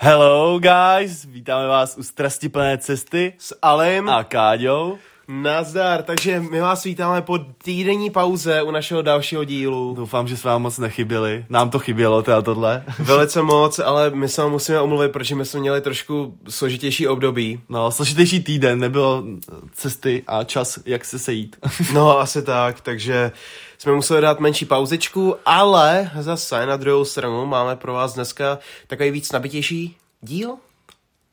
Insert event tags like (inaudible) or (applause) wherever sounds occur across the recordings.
Hello guys, vítáme vás u strastiplné cesty s Alem a Káďou. Nazdar, takže my vás vítáme po týdenní pauze u našeho dalšího dílu. Doufám, že jsme vám moc nechyběli. Nám to chybělo, teda tohle. (laughs) Velice moc, ale my se vám musíme omluvit, protože my jsme měli trošku složitější období. No, složitější týden, nebylo cesty a čas, jak se sejít. (laughs) no, asi tak, takže jsme museli dát menší pauzičku, ale zase na druhou stranu máme pro vás dneska takový víc nabitější díl.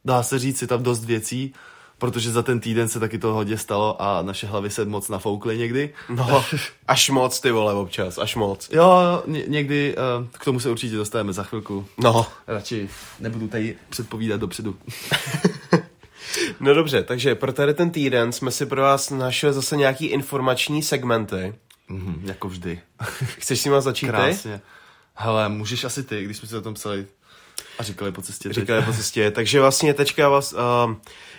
Dá se říct, je tam dost věcí, protože za ten týden se taky to hodně stalo a naše hlavy se moc nafoukly někdy. No, (laughs) až moc ty vole občas, až moc. Jo, ně- někdy, uh, k tomu se určitě dostaneme za chvilku. No. Radši nebudu tady předpovídat dopředu. (laughs) no dobře, takže pro tady ten týden jsme si pro vás našli zase nějaký informační segmenty. Mm, jako vždy. (laughs) Chceš s nima začít Krásně. ty? Hele, můžeš asi ty, když jsme si o tom psali a říkali po cestě. Říkali po cestě. Takže vlastně teďka vás, uh,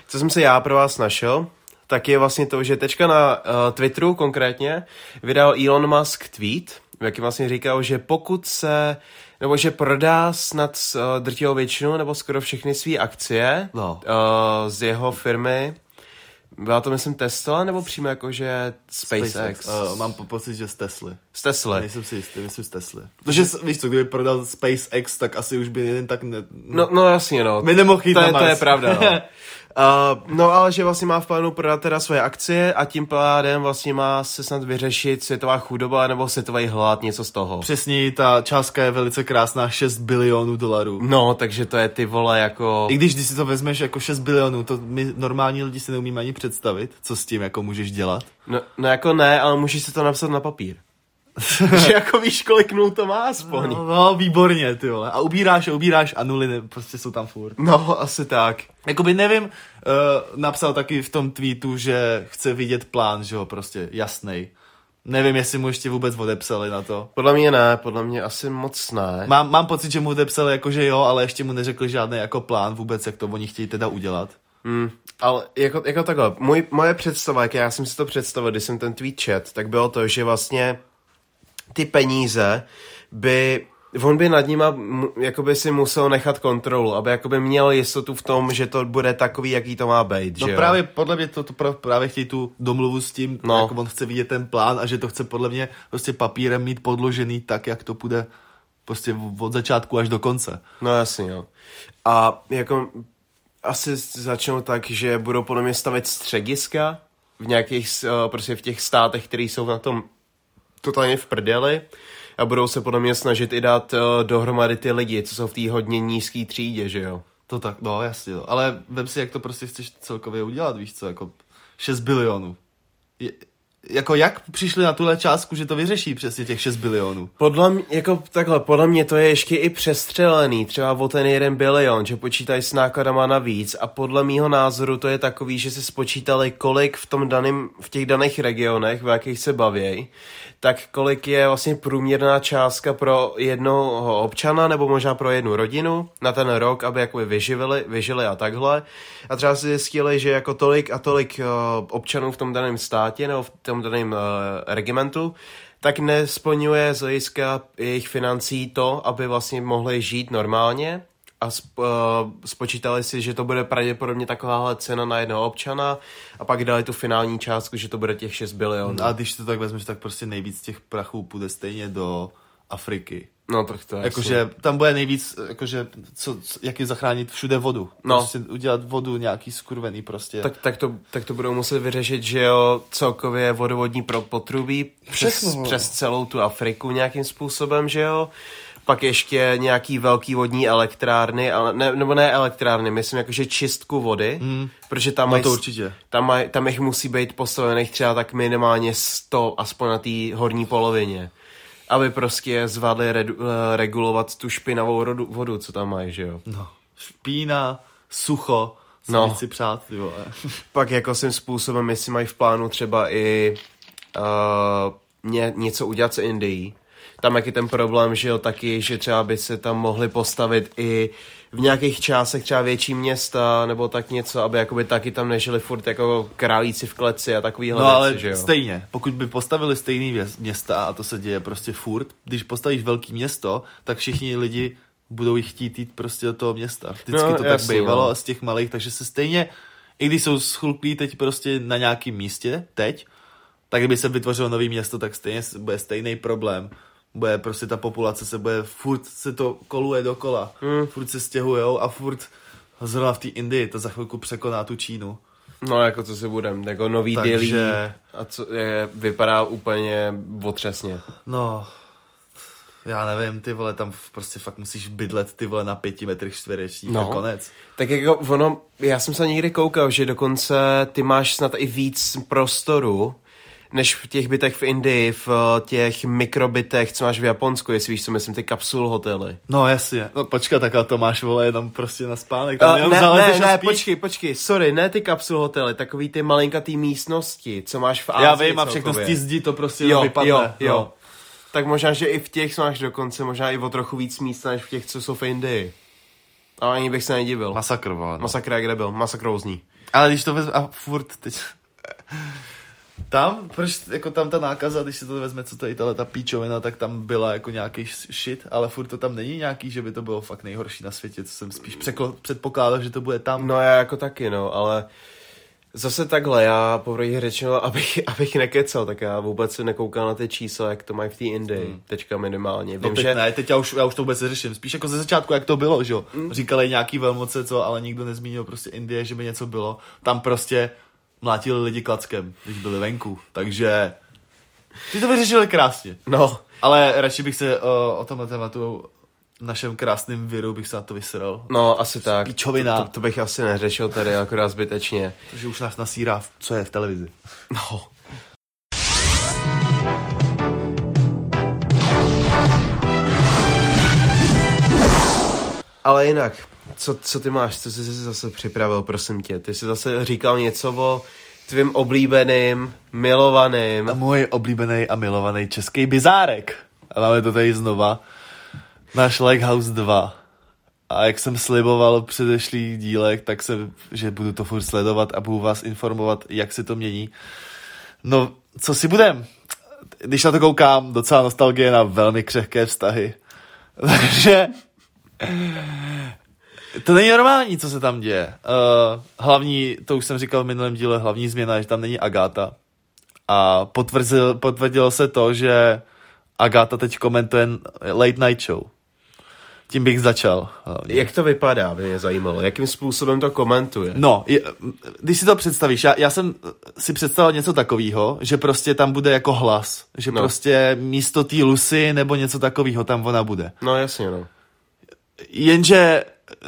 co jsem se já pro vás našel, tak je vlastně to, že teďka na uh, Twitteru konkrétně vydal Elon Musk tweet, v jakém vlastně říkal, že pokud se, nebo že prodá snad uh, drtivou většinu, nebo skoro všechny své akcie no. uh, z jeho firmy, byla to, myslím, Tesla, nebo přímo jako, že SpaceX? SpaceX. Uh, mám pocit, že z Tesly. Z Tesly. Nejsem si jistý, myslím z Tesly. Protože, víš co, kdyby prodal SpaceX, tak asi už by jeden tak ne... No, no jasně, no. My nemohl to, je, to je pravda, no. (laughs) Uh, no ale že vlastně má v plánu prodat teda svoje akcie a tím pádem vlastně má se snad vyřešit světová chudoba nebo světový hlad, něco z toho. Přesně, ta částka je velice krásná, 6 bilionů dolarů. No, takže to je ty vole jako... I když, když si to vezmeš jako 6 bilionů, to my normální lidi si neumíme ani představit, co s tím jako můžeš dělat. No, no jako ne, ale můžeš si to napsat na papír. (laughs) že (laughs) jako víš, kolik nul to má aspoň. No, no, výborně, ty vole. A ubíráš, ubíráš a nuly ne, prostě jsou tam furt. No, asi tak. Jakoby nevím, uh, napsal taky v tom tweetu, že chce vidět plán, že jo, prostě jasný. Nevím, jestli mu ještě vůbec odepsali na to. Podle mě ne, podle mě asi moc ne. Mám, mám pocit, že mu odepsali jako, že jo, ale ještě mu neřekli žádný jako plán vůbec, jak to oni chtějí teda udělat. Hmm, ale jako, jako takhle, můj, moje představa, jak já jsem si to představil, když jsem ten tweet čet, tak bylo to, že vlastně ty peníze by on by nad nima jakoby si musel nechat kontrolu, aby jakoby měl jistotu v tom, že to bude takový, jaký to má být, No že právě jo? podle mě to, to právě chtějí tu domluvu s tím, no. jako on chce vidět ten plán a že to chce podle mě prostě papírem mít podložený tak, jak to půjde prostě od začátku až do konce. No jasně, jo. A jako asi začnou tak, že budou podle mě stavit střediska v nějakých, prostě v těch státech, které jsou na tom totálně v prdeli a budou se podle mě snažit i dát uh, dohromady ty lidi, co jsou v té hodně nízké třídě, že jo? To tak, no jasně, no. ale vem si, jak to prostě chceš celkově udělat, víš co, jako 6 bilionů. Je, jako jak přišli na tuhle částku, že to vyřeší přesně těch 6 bilionů? Podle mě, jako takhle, podle mě to je ještě i přestřelený, třeba o ten jeden bilion, že počítají s nákladama navíc a podle mýho názoru to je takový, že si spočítali, kolik v tom daným, v těch daných regionech, v jakých se baví, tak kolik je vlastně průměrná částka pro jednoho občana nebo možná pro jednu rodinu na ten rok, aby jakoby vyživili, vyžili a takhle. A třeba si zjistili, že jako tolik a tolik uh, občanů v tom daném státě nebo v tom daném uh, regimentu tak nesplňuje z hlediska jejich financí to, aby vlastně mohli žít normálně a sp, uh, spočítali si, že to bude pravděpodobně takováhle cena na jednoho občana a pak dali tu finální částku, že to bude těch 6 bilionů. A když to tak vezmeš, tak prostě nejvíc těch prachů půjde stejně do Afriky. No tak to je Jakože tam bude nejvíc, jakože co, co, jak je zachránit všude vodu. No. Prostě udělat vodu nějaký skurvený prostě. Tak, tak, to, tak to budou muset vyřešit, že jo, celkově vodovodní pro potrubí přes, přes celou tu Afriku nějakým způsobem, že jo pak ještě nějaký velký vodní elektrárny, ale ne, nebo ne elektrárny, myslím jakože čistku vody, mm. protože tam, no mají, to určitě. Tam, maj, tam jich musí být postavených třeba tak minimálně 100, aspoň na té horní polovině, aby prostě zvládli re, regulovat tu špinavou rodu, vodu, co tam mají, že jo. No, špína, sucho, no. si přát, ty vole. (laughs) pak jako svým způsobem, jestli mají v plánu třeba i uh, ně, něco udělat s Indií, tam jak je ten problém, že jo, taky, že třeba by se tam mohli postavit i v nějakých částech třeba větší města, nebo tak něco, aby jakoby taky tam nežili furt jako králíci v kleci a takovýhle No ale věci, že jo. stejně, pokud by postavili stejný věc, města, a to se děje prostě furt, když postavíš velký město, tak všichni lidi budou jich chtít jít prostě do toho města. Vždycky No, to tak jasný, bývalo no. z těch malých, takže se stejně, i když jsou schluklí teď prostě na nějakém místě, teď, tak kdyby se vytvořilo nový město, tak stejně bude stejný problém. Bude prostě ta populace se bude, furt se to koluje dokola, Hmm. furt se stěhujou a furt zrovna v té Indii to za chvilku překoná tu Čínu. No jako co si budem, jako nový Takže- Takže... Delhi a co je, vypadá úplně otřesně. No, já nevím, ty vole, tam prostě fakt musíš bydlet ty vole na pěti metrech čtverečních no. No. a konec. Tak jako ono, já jsem se někdy koukal, že dokonce ty máš snad i víc prostoru, než v těch bytech v Indii, v eh, těch mikrobytech, co máš v Japonsku, jestli víš, co myslím, ty kapsul hotely. No jasně, no počkat, takhle to máš vole jenom prostě na spánek, tam Uh, ne, ne, ne, spíš. počkej, počkej, sorry, ne ty kapsul hotely, takový ty malinkatý místnosti, co máš v Ázii Já vím a všechno z zdi to prostě jo, vypadne. jo, jo. No. Tak možná, že i v těch máš dokonce, možná i o trochu víc místa, než v těch, co jsou v Indii. A ani bych se nedivil. Masakr, vole. No. Masakr, jak kde byl? Masakr různý. Ale když to vezme, a furt teď... Tam, proč jako tam ta nákaza, když se to vezme, co to je tahle ta píčovina, tak tam byla jako nějaký shit, ale furt to tam není nějaký, že by to bylo fakt nejhorší na světě, co jsem spíš předpokládal, že to bude tam. No já jako taky, no, ale zase takhle, já poprvé řečeno, (laughs) abych, abych nekecal, tak já vůbec se nekoukal na ty čísla, jak to mají v té Indii, hmm. teďka minimálně. No Vím, teď že... ne, teď já už, já už to vůbec neřeším. Spíš jako ze začátku, jak to bylo, že jo. Říkali nějaký velmoce, co, ale nikdo nezmínil prostě Indie, že by něco bylo. Tam prostě mlátili lidi klackem, když byli venku. Takže ty to vyřešili krásně. No, Ale radši bych se o, o tomhle tématu našem krásném viru bych se na to vysral. no, asi tak. Píčovina. To, to, to, bych asi neřešil tady, akorát zbytečně. Protože už nás nasírá, co je v televizi. No. Ale jinak, co, co ty máš, co jsi si zase připravil, prosím tě? Ty jsi zase říkal něco o tvým oblíbeným, milovaným. A můj oblíbený a milovaný český bizárek. A máme to tady znova. Náš Lighthouse 2. A jak jsem sliboval v předešlých dílech, tak se, že budu to furt sledovat a budu vás informovat, jak se to mění. No, co si budem? Když na to koukám, docela nostalgie na velmi křehké vztahy. (laughs) Takže to není normální, co se tam děje. Uh, hlavní, to už jsem říkal v minulém díle, hlavní změna je, že tam není Agáta. A potvrdil, potvrdilo se to, že Agáta teď komentuje Late Night Show. Tím bych začal. hlavně. Jak to vypadá, by mě zajímalo. Jakým způsobem to komentuje? No, je, když si to představíš, já, já jsem si představil něco takového, že prostě tam bude jako hlas, že no. prostě místo té Lucy nebo něco takového tam ona bude. No jasně, no. Jenže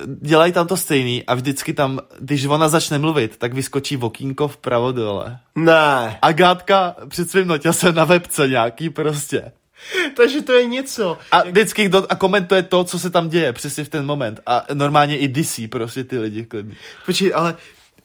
dělají tam to stejný a vždycky tam, když ona začne mluvit, tak vyskočí vokínko vpravo dole. Ne. Agátka před svým noťasem na webce nějaký prostě. Takže to je něco. A vždycky do, a komentuje to, co se tam děje přesně v ten moment. A normálně i disí prostě ty lidi klidně. Počkej, ale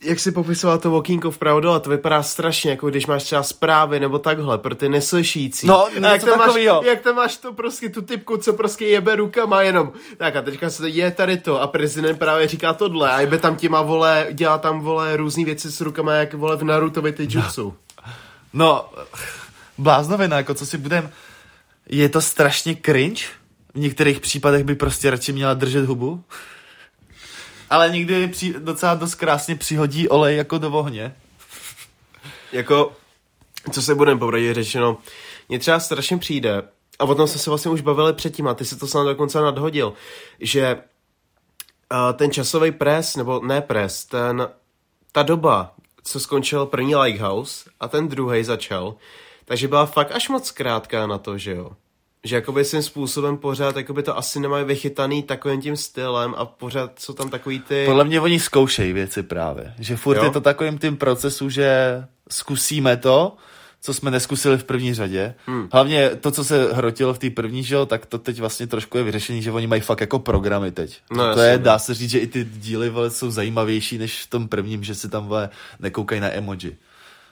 jak si popisoval to okýnko vpravo dole, to vypadá strašně, jako když máš třeba zprávy nebo takhle, pro ty neslyšící. No, a jak tam, máš, jak tam máš to prostě tu typku, co prostě jebe rukama jenom. Tak a teďka se je tady to a prezident právě říká tohle a jebe tam těma vole, dělá tam vole různé věci s rukama, jak vole v Narutovi ty jutsu. No, bláznovina, jako co si budem... Je to strašně cringe. V některých případech by prostě radši měla držet hubu. Ale někdy při, docela dost krásně přihodí olej jako do ohně. Jako, co se budeme popravdě řečeno, mně třeba strašně přijde, a o tom jsme se vlastně už bavili předtím, a ty si to snad dokonce nadhodil, že uh, ten časový pres, nebo ne pres, ten, ta doba, co skončil první Lighthouse a ten druhý začal, takže byla fakt až moc krátká na to, že jo. Že jakoby svým způsobem pořád jakoby to asi nemají vychytaný takovým tím stylem a pořád jsou tam takový ty... Podle mě oni zkoušejí věci právě. Že furt Jo. je to takovým tím procesu, že zkusíme to, co jsme neskusili v první řadě. Hmm. Hlavně to, co se hrotilo v té první, že jo, tak to teď vlastně trošku je vyřešení, že oni mají fakt jako programy teď. No, to je, no. dá se říct, že i ty díly vole, jsou zajímavější než v tom prvním, že si tam vole, nekoukají na emoji.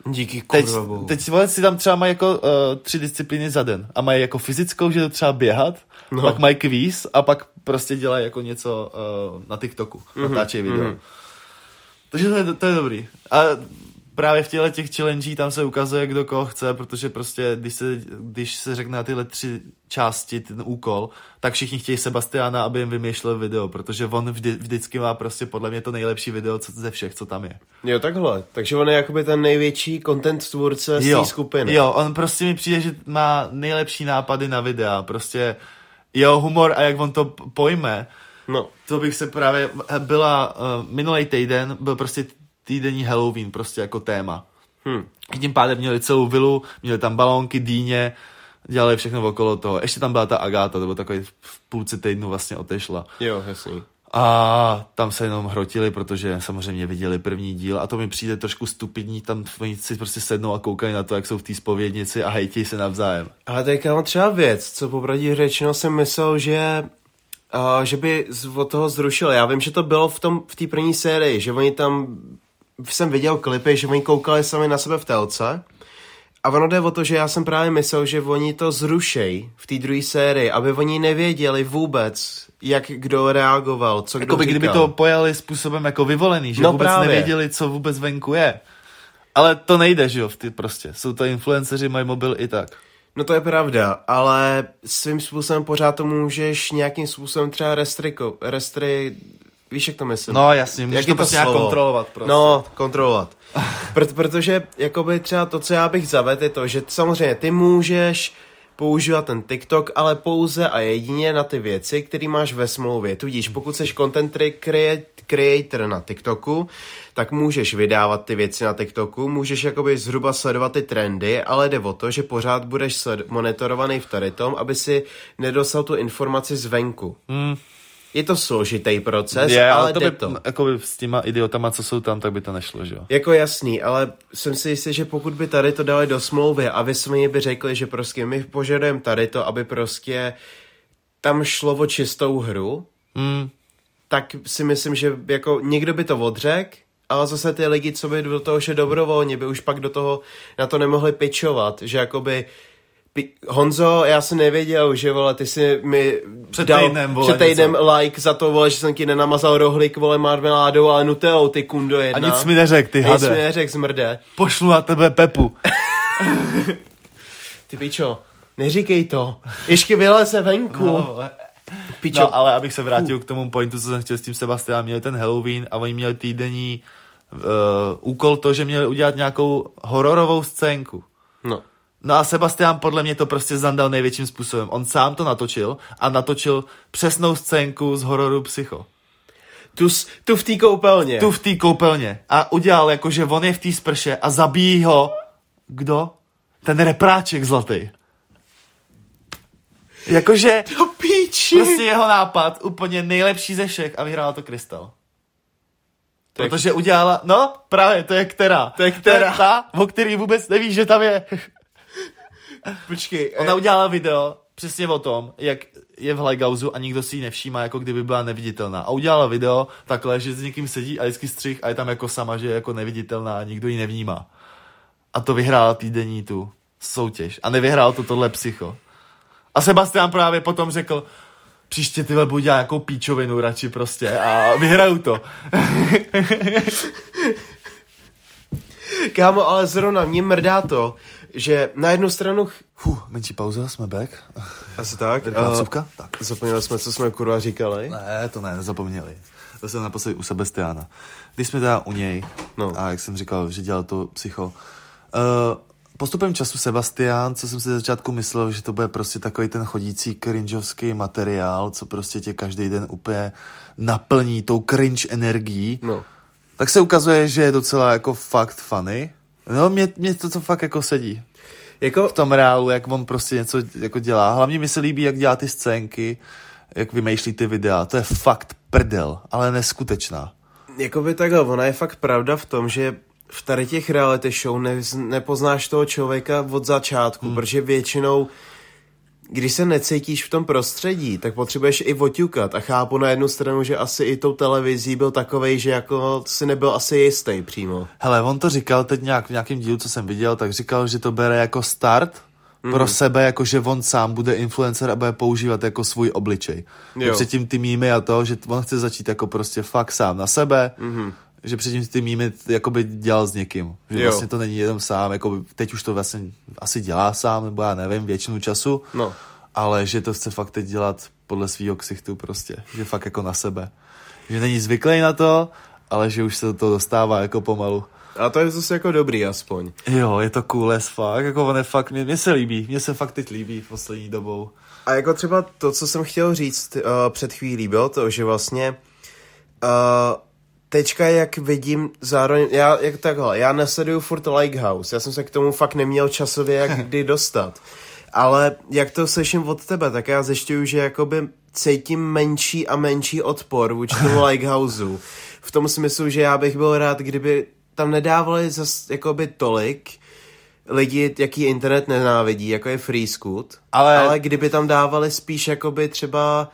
Díky Teď, kurva bohu. teď vole, si tam třeba mají jako uh, tři disciplíny za den a mají jako fyzickou, že to třeba běhat, No. pak mají kvíz a pak prostě dělají jako něco uh, na TikToku, mm-hmm. natáčejí video. mhm. Mm-hmm. Takže to je, to je dobrý. A právě v těchto těch challenge tam se ukazuje, kdo koho chce, protože prostě, když se, když se řekne na tyhle tři části, ten úkol, tak všichni chtějí Sebastiana, aby jim vymýšlel video, protože on vždy, vždycky má prostě podle mě to nejlepší video co, ze všech, co tam je. Jo, takhle. Takže on je jakoby ten největší content tvůrce z té skupiny. Jo, on prostě mi přijde, že má nejlepší nápady na videa, prostě jeho humor a jak on to pojme, No. to bych se právě, byla, uh, minulý týden byl prostě týdenní Halloween, prostě jako téma. Hm. A tím pádem měli celou vilu, měli tam balónky, dýně, dělali všechno okolo toho. Ještě tam byla ta Agáta, to bylo takový v půlce týdnu vlastně odešla. Jo, jasný. A tam se jenom hrotili, protože samozřejmě viděli první díl a to mi přijde trošku stupidní, tam oni si prostě sednou a koukají na to, jak jsou v té spovědnici a hejtějí se navzájem. Ale teďka mám třeba věc, co popravdě řečeno jsem myslel, že uh, že by z, od toho zrušil. Já vím, že to bylo v tom v té první sérii, že oni tam jsem viděl klipy, že oni koukali sami na sebe v telce. A ono jde o to, že já jsem právě myslel, že oni to zrušej v té druhé sérii, aby oni nevěděli vůbec, jak kdo reagoval, co kdo Jakoby říkal. kdyby to pojali způsobem jako vyvolený, že No vůbec právě. nevěděli, co vůbec venku je. Ale to nejde, že jo, v ty prostě. Jsou to influenceři, mají mobil i tak. No to je pravda, ale svým způsobem pořád to můžeš nějakým způsobem třeba restriko, restri, víš jak to myslím? No jasně, můžeš Jak to to prostě slovo? kontrolovat prostě. No, kontrolovat. (laughs) Pr- protože jakoby třeba to, co já bych zavedl, je to, že samozřejmě ty můžeš používat ten TikTok, ale pouze a jedině na ty věci, které máš ve smlouvě. Tudíž pokud jsi content crea- creator na TikToku, tak můžeš vydávat ty věci na TikToku, můžeš jakoby zhruba sledovat ty trendy, ale jde o to, že pořád budeš monitorovaný v tady tom, aby si nedostal tu informaci zvenku. Hmm. Je to složitý proces, Je, ale ale to jde by, to. jako by s těma idiotama, co jsou tam, tak by to nešlo, že jo. Jako jasný, ale jsem si jistý, že pokud by tady to dali do smlouvy a vysloveně by řekli, že prostě my požadujeme tady to, aby prostě tam šlo o čistou hru, Hmm. tak si myslím, že jako někdo by to odřekl, ale zase ty lidi, co by do toho šli dobrovolně, by už pak do toho na to nemohli pičovat, že jakoby Honzo, já jsem nevěděl, že vole, ty si mi Před dal týdnem, vole, před týdnem něco. like za to, vole, že jsem ti nenamazal rohlík, vole, marmeládou, ale nutelou, ty kundo A jedna. nic mi neřek, ty Nic mi hade. neřek, zmrde. Pošlu na tebe Pepu. (laughs) Ty pičo, neříkej to. Ještě vyleze venku. No, pičo. no, ale abych se vrátil k tomu pointu, co jsem chtěl s tím Sebastianem, měli ten Halloween a oni měli týdenní uh, úkol to, že měli udělat nějakou hororovou scénku. no. No a Sebastian podle mě to prostě zandal největším způsobem. On sám to natočil a natočil přesnou scénku z hororu Psycho. Tu, tu v té koupelně. Tu v té koupelně. A udělal jako, že on je v té sprše a zabíjí ho... Kdo? Ten repráček zlatý. Jakože (laughs) To píči. prostě jeho nápad úplně nejlepší ze všech a vyhrála to Krystal. Tak- Protože udělala, no právě, to je která. To je která. To je ta, o který vůbec nevíš, že tam je. Počkej. Ona eh, udělala video přesně o tom, jak je v Hlegauzu a nikdo si ji nevšímá, jako kdyby byla neviditelná. A udělala video takhle, že s někým sedí a vždycky střih a je tam jako sama, že je jako neviditelná a nikdo ji nevnímá. A to vyhrála týdenní tu soutěž. A nevyhrál to tohle psycho. A Sebastian právě potom řekl, příště ty budu dělat nějakou píčovinu radši prostě a vyhraju to. Kámo, ale zrovna mě mrdá to, že na jednu stranu... ch- Huh, menší pauza, jsme back. Asi tak. Vsuvka? Tak. Zapomněli jsme, co jsme kurva říkali. Ne, to ne, nezapomněli. To jsem naposledy u Sebastiana. Když jsme teda u něj, No. a jak jsem říkal, že dělal to psycho. Uh, postupem času Sebastian, co jsem si začátku myslel, že to bude prostě takový ten chodící cringeovský materiál, co prostě tě každý den úplně naplní tou cringe energií, No. tak se ukazuje, že je docela jako fakt funny. No, mě, mě to, to fakt jako sedí. Jako, V tom reálu, jak on prostě něco jako dělá. Hlavně mi se líbí, jak dělá ty scénky, jak vymýšlí ty videa. To je fakt prdel, ale neskutečná. Jakoby takhle, ona je fakt pravda v tom, že v tady těch reality show ne, nepoznáš toho člověka od začátku, hmm. protože většinou když se necítíš v tom prostředí, tak potřebuješ i oťukat a chápu na jednu stranu, že asi i tou televizí byl takovej, že jako si nebyl asi jistý přímo. Hele, on to říkal teď nějak, v nějakém dílu, co jsem viděl, tak říkal, že to bere jako start mm. pro sebe, jako že on sám bude influencer a bude používat jako svůj obličej. Jo. Předtím ty mýmy a to, že on chce začít jako prostě fakt sám na sebe, mm že předtím ty mýmy jakoby dělal s někým. Že jo. vlastně to není jenom sám, jako teď už to vlastně asi dělá sám, nebo já nevím, většinu času. No. Ale že to chce fakt teď dělat podle svého ksichtu prostě. Že fakt jako na sebe. Že není zvyklý na to, ale že už se do toho dostává jako pomalu. A to je zase jako dobrý aspoň. Jo, je to cool as fuck, jako on je fakt, mě, mě se líbí, mě se fakt teď líbí v poslední dobou. A jako třeba to, co jsem chtěl říct uh, před chvílí, bylo to, že vlastně uh, teďka jak vidím zároveň, já jak takhle, já nesleduju furt Lighthouse, já jsem se k tomu fakt neměl časově jak (laughs) kdy dostat. Ale jak to slyším od tebe, tak já zjišťuju, že jakoby cítím menší a menší odpor vůči tomu (laughs) Lighthouseu. V tom smyslu, že já bych byl rád, kdyby tam nedávali zas jakoby tolik lidi, jaký internet nenávidí, jako je Free Scoot, ale... ale kdyby tam dávali spíš jakoby třeba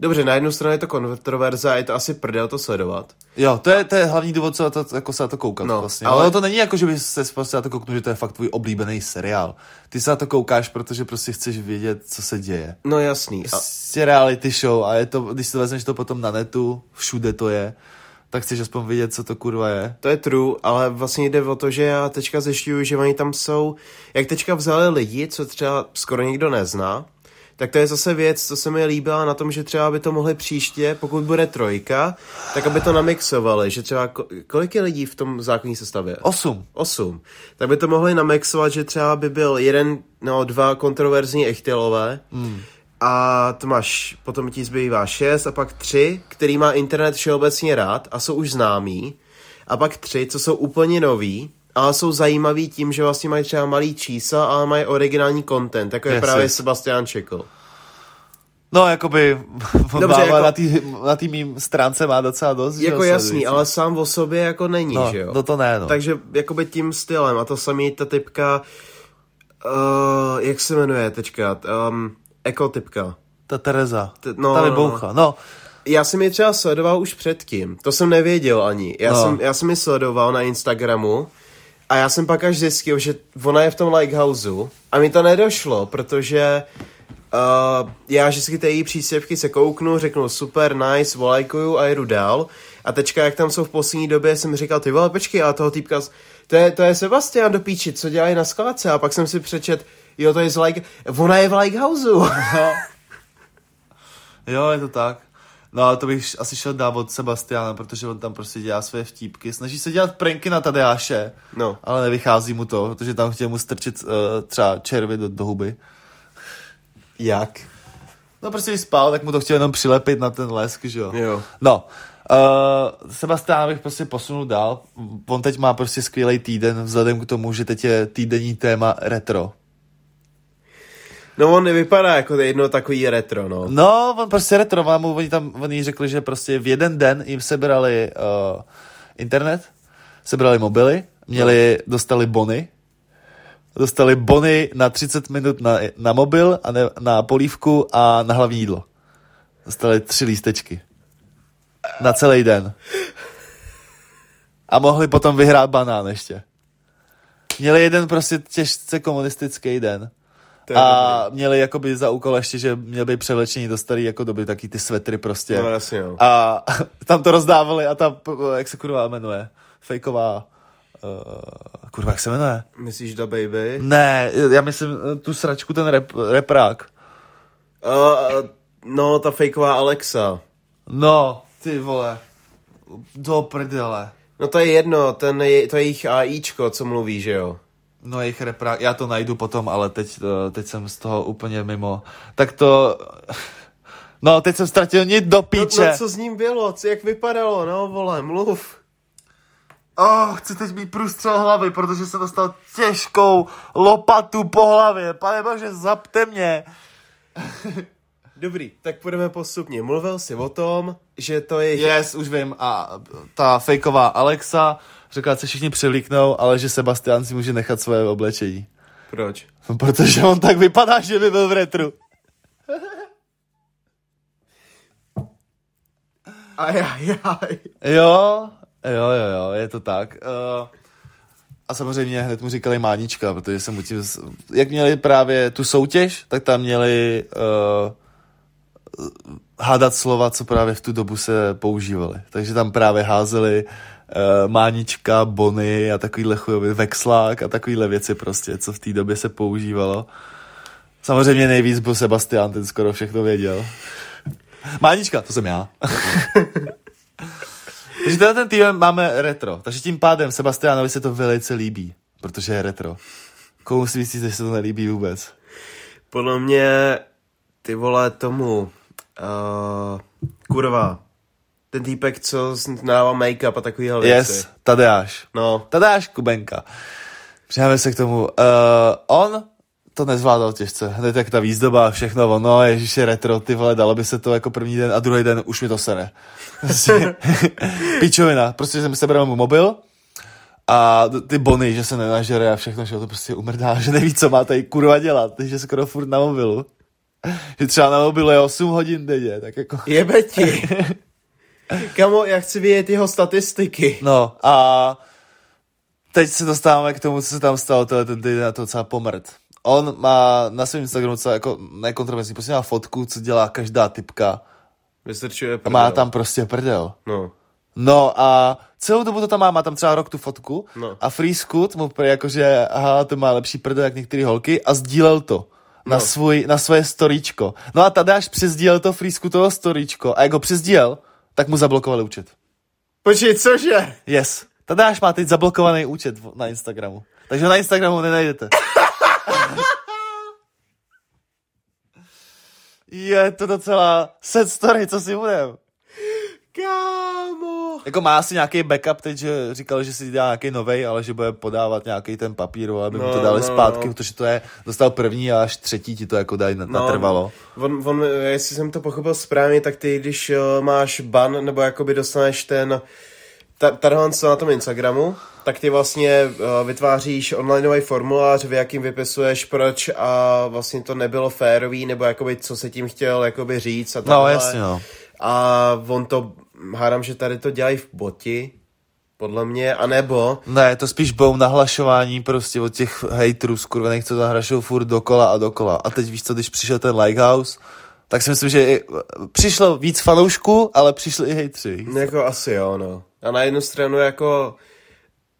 Dobře, na jednu stranu je to kontroverze a je to asi prdel to sledovat. Jo, to je, to je hlavní důvod, co to, jako se na to koukat no, vlastně. Ale... ale to není jako, že bys se prostě na to kouknul, že to je fakt tvůj oblíbený seriál. Ty se na to koukáš, protože prostě chceš vědět, co se děje. No jasný. Prostě a... reality show a je to, když si vezmeš to potom na netu, všude to je, tak chceš aspoň vidět, co to kurva je. To je true, ale vlastně jde o to, že já teďka zjišťuju, že oni tam jsou, jak teďka vzali lidi, co třeba skoro nikdo nezná, tak to je zase věc, co se mi líbila na tom, že třeba by to mohli příště, pokud bude trojka, tak aby to namixovali, že třeba kolik je lidí v tom zákonní sestavě? Osm. Osm. Tak by to mohli namixovat, že třeba by byl jeden, no dva kontroverzní echtilové, mm. a to máš, potom ti zbývá šest a pak tři, který má internet všeobecně rád a jsou už známí, a pak tři, co jsou úplně noví, ale jsou zajímaví tím, že vlastně mají třeba malý čísla, ale mají originální content, jako je yes, právě yes. Sebastian Čekl. No, jakoby (laughs) Dobře, jako, na té na tý mým stránce má docela dost. Jako že jasný, ale sám o sobě jako není, no, že jo? No to ne, no. Takže jakoby tím stylem a to samý ta typka, uh, jak se jmenuje teďka, um, ekotypka. Ta Tereza, T- no, ta vyboucha, no. no. Já jsem ji třeba sledoval už předtím, to jsem nevěděl ani. Já, no. jsem, já jsem ji sledoval na Instagramu a já jsem pak až zjistil, že ona je v tom Lighthouseu a mi to nedošlo, protože uh, já vždycky ty její příspěvky se kouknu, řeknu super, nice, volajkuju a jedu dál. A teďka, jak tam jsou v poslední době, jsem říkal, ty vole, počkej, a toho týpka, to je, to je Sebastian do píči, co dělají na skladce? A pak jsem si přečet, jo, to je z like, ona je v Lighthouseu. jo, je to tak. No ale to bych asi šel dát od Sebastiana, protože on tam prostě dělá své vtípky. Snaží se dělat pranky na Tadeáše, no. ale nevychází mu to, protože tam chtěl mu strčit uh, třeba červy do, do huby. Jak? No prostě když spal, tak mu to chtěl jenom přilepit na ten lesk, že jo. jo. No, uh, Sebastián bych prostě posunul dál. On teď má prostě skvělý týden, vzhledem k tomu, že teď je týdenní téma retro. No on nevypadá jako jedno takový retro, no. No, on prostě retro, vám oni tam, oni řekli, že prostě v jeden den jim sebrali uh, internet, sebrali mobily, měli, dostali bony, dostali bony na 30 minut na, na mobil, a ne, na polívku a na hlavní jídlo. Dostali tři lístečky. Na celý den. A mohli potom vyhrát banán ještě. Měli jeden prostě těžce komunistický den a dobrý. měli jakoby za úkol ještě, že měli být převlečení do starý jako doby, taky ty svetry prostě. No, jasně, jo. A (laughs) tam to rozdávali a ta, jak se kurva jmenuje, fejková, uh, kurva, jak se jmenuje? Myslíš Da Baby? Ne, já myslím eh, tu sračku, ten rep, reprák. Uh, no, ta fejková Alexa. No, ty vole, do prdele. No to je jedno, ten je, to je jejich AIčko, co mluví, že jo? No jejich repra... Já to najdu potom, ale teď, eh, teď jsem z toho úplně mimo. Tak to... (laughs) No, teď jsem ztratil nit do píče. No, no co s ním bylo? Co, jak vypadalo? No, vole, mluv. Oh, chci teď mít průstřel hlavy, protože jsem dostal těžkou lopatu po hlavě. Pane bože, zapte mě. (laughs) Dobrý, tak půjdeme postupně. Mluvil jsi o tom, že to je... Yes, už vím. A ta fejková Alexa řekla, že se všichni přilíknou, ale že Sebastian si může nechat svoje oblečení. Proč? Protože on tak vypadá, že by byl v retru. Ajajaj. Jo, jo, jo, jo, je to tak. Uh, a samozřejmě hned mu říkali Mánička, protože jsem mu tím, jak měli právě tu soutěž, tak tam měli uh, hádat slova, co právě v tu dobu se používaly. Takže tam právě házeli uh, Mánička, Bony a takovýhle chujový vexlák a takovýhle věci prostě, co v té době se používalo. Samozřejmě nejvíc byl Sebastian, ten skoro všechno věděl. Mánička, to jsem já. (laughs) takže tenhle ten tým máme retro. Takže tím pádem Sebastianovi se to velice líbí, protože je retro. Komu si myslíte, že se to nelíbí vůbec? Podle mě, ty vole, tomu, uh, kurva, ten týpek, co dává make-up a takovýhle věci. Yes, Tadeáš. No, Tadeáš Kubenka. Přijáme se k tomu. Uh, on to nezvládal těžce. Hned jak ta výzdoba a všechno, ono, ježiš, je retro, ty vole, dalo by se to jako první den a druhý den už mi to sere. Prostě, (laughs) Pičovina. Prostě jsem sebral mu mobil a ty bony, že se nenažere a všechno, že ho to prostě umrdá, že neví, co má tady kurva dělat, že skoro furt na mobilu. Že třeba na mobilu je 8 hodin denně, tak jako... jebe ti. (laughs) Kamo, já chci vidět jeho statistiky. No a teď se dostáváme k tomu, co se tam stalo, tohle ten týden a to docela pomrt. On má na svém Instagramu co jako nekontroverzní, prostě má fotku, co dělá každá typka Vystrčuje a prdel. má tam prostě prdel. No. No a celou dobu to tam má, má tam třeba rok tu fotku No. a Free Scoot mu prý jakože, aha, to má lepší prdel jak některé holky a sdílel to. Na, No. svůj, na svoje storíčko. No a tady až přezdílel to Free Scootovo storíčko a jak ho přezdílel, tak mu zablokovali účet. Počkej, cože? Yes. Tadáš má teď zablokovaný účet na Instagramu. Takže na Instagramu nenajdete. (laughs) Je to docela sad story, co si budem. Kámo. Jako má asi nějaký backup teď, že říkal, že si dělá nějaký novej, ale že bude podávat nějaký ten papír, aby mu to No, dali no, zpátky, no. protože to je, dostal první a až třetí ti to jako dají na- natrvalo. On, on, jestli jsem to pochopil správně, tak ty, když uh, máš ban, nebo jakoby dostaneš ten, ta, tadyhle co na tom Instagramu, tak ty vlastně uh, vytváříš onlineový formulář, v jakým vypisuješ proč a vlastně to nebylo férový, nebo jakoby co se tím chtěl jakoby říct a No, takhle. jasně, no. A on to, hádám, že tady to dělají v boti, podle mě, anebo Ne, to spíš budou nahlašování prostě od těch hejtrů skurvených, co zahrašou furt dokola a dokola. A teď víš co, když přišel ten Lighthouse, tak si myslím, že i, přišlo víc fanoušků, ale přišli i hejtři. Jako asi jo, no. A na jednu stranu jako,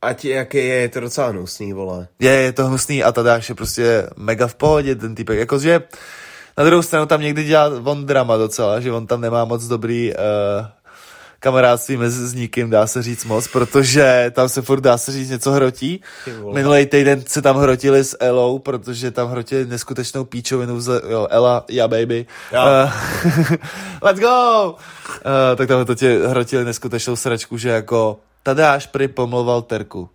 ať jaký je, je to docela hnusný, vole. Je, je to hnusný a Tadáš je prostě mega v pohodě, ten typek. Jakože na druhou stranu tam někdy dělá on drama docela, že on tam nemá moc dobrý uh, kamarádství mezi s nikým, dá se říct moc, protože tam se furt dá se říct něco hrotí. Minulý týden se tam hrotili s Elou, protože tam hrotili neskutečnou píčovinu z, jo, Ela, ja baby. Jo. Uh, (laughs) let's go! Uh, tak tam to tě hrotili neskutečnou sračku, že jako Tadáš prý pomlouval Terku.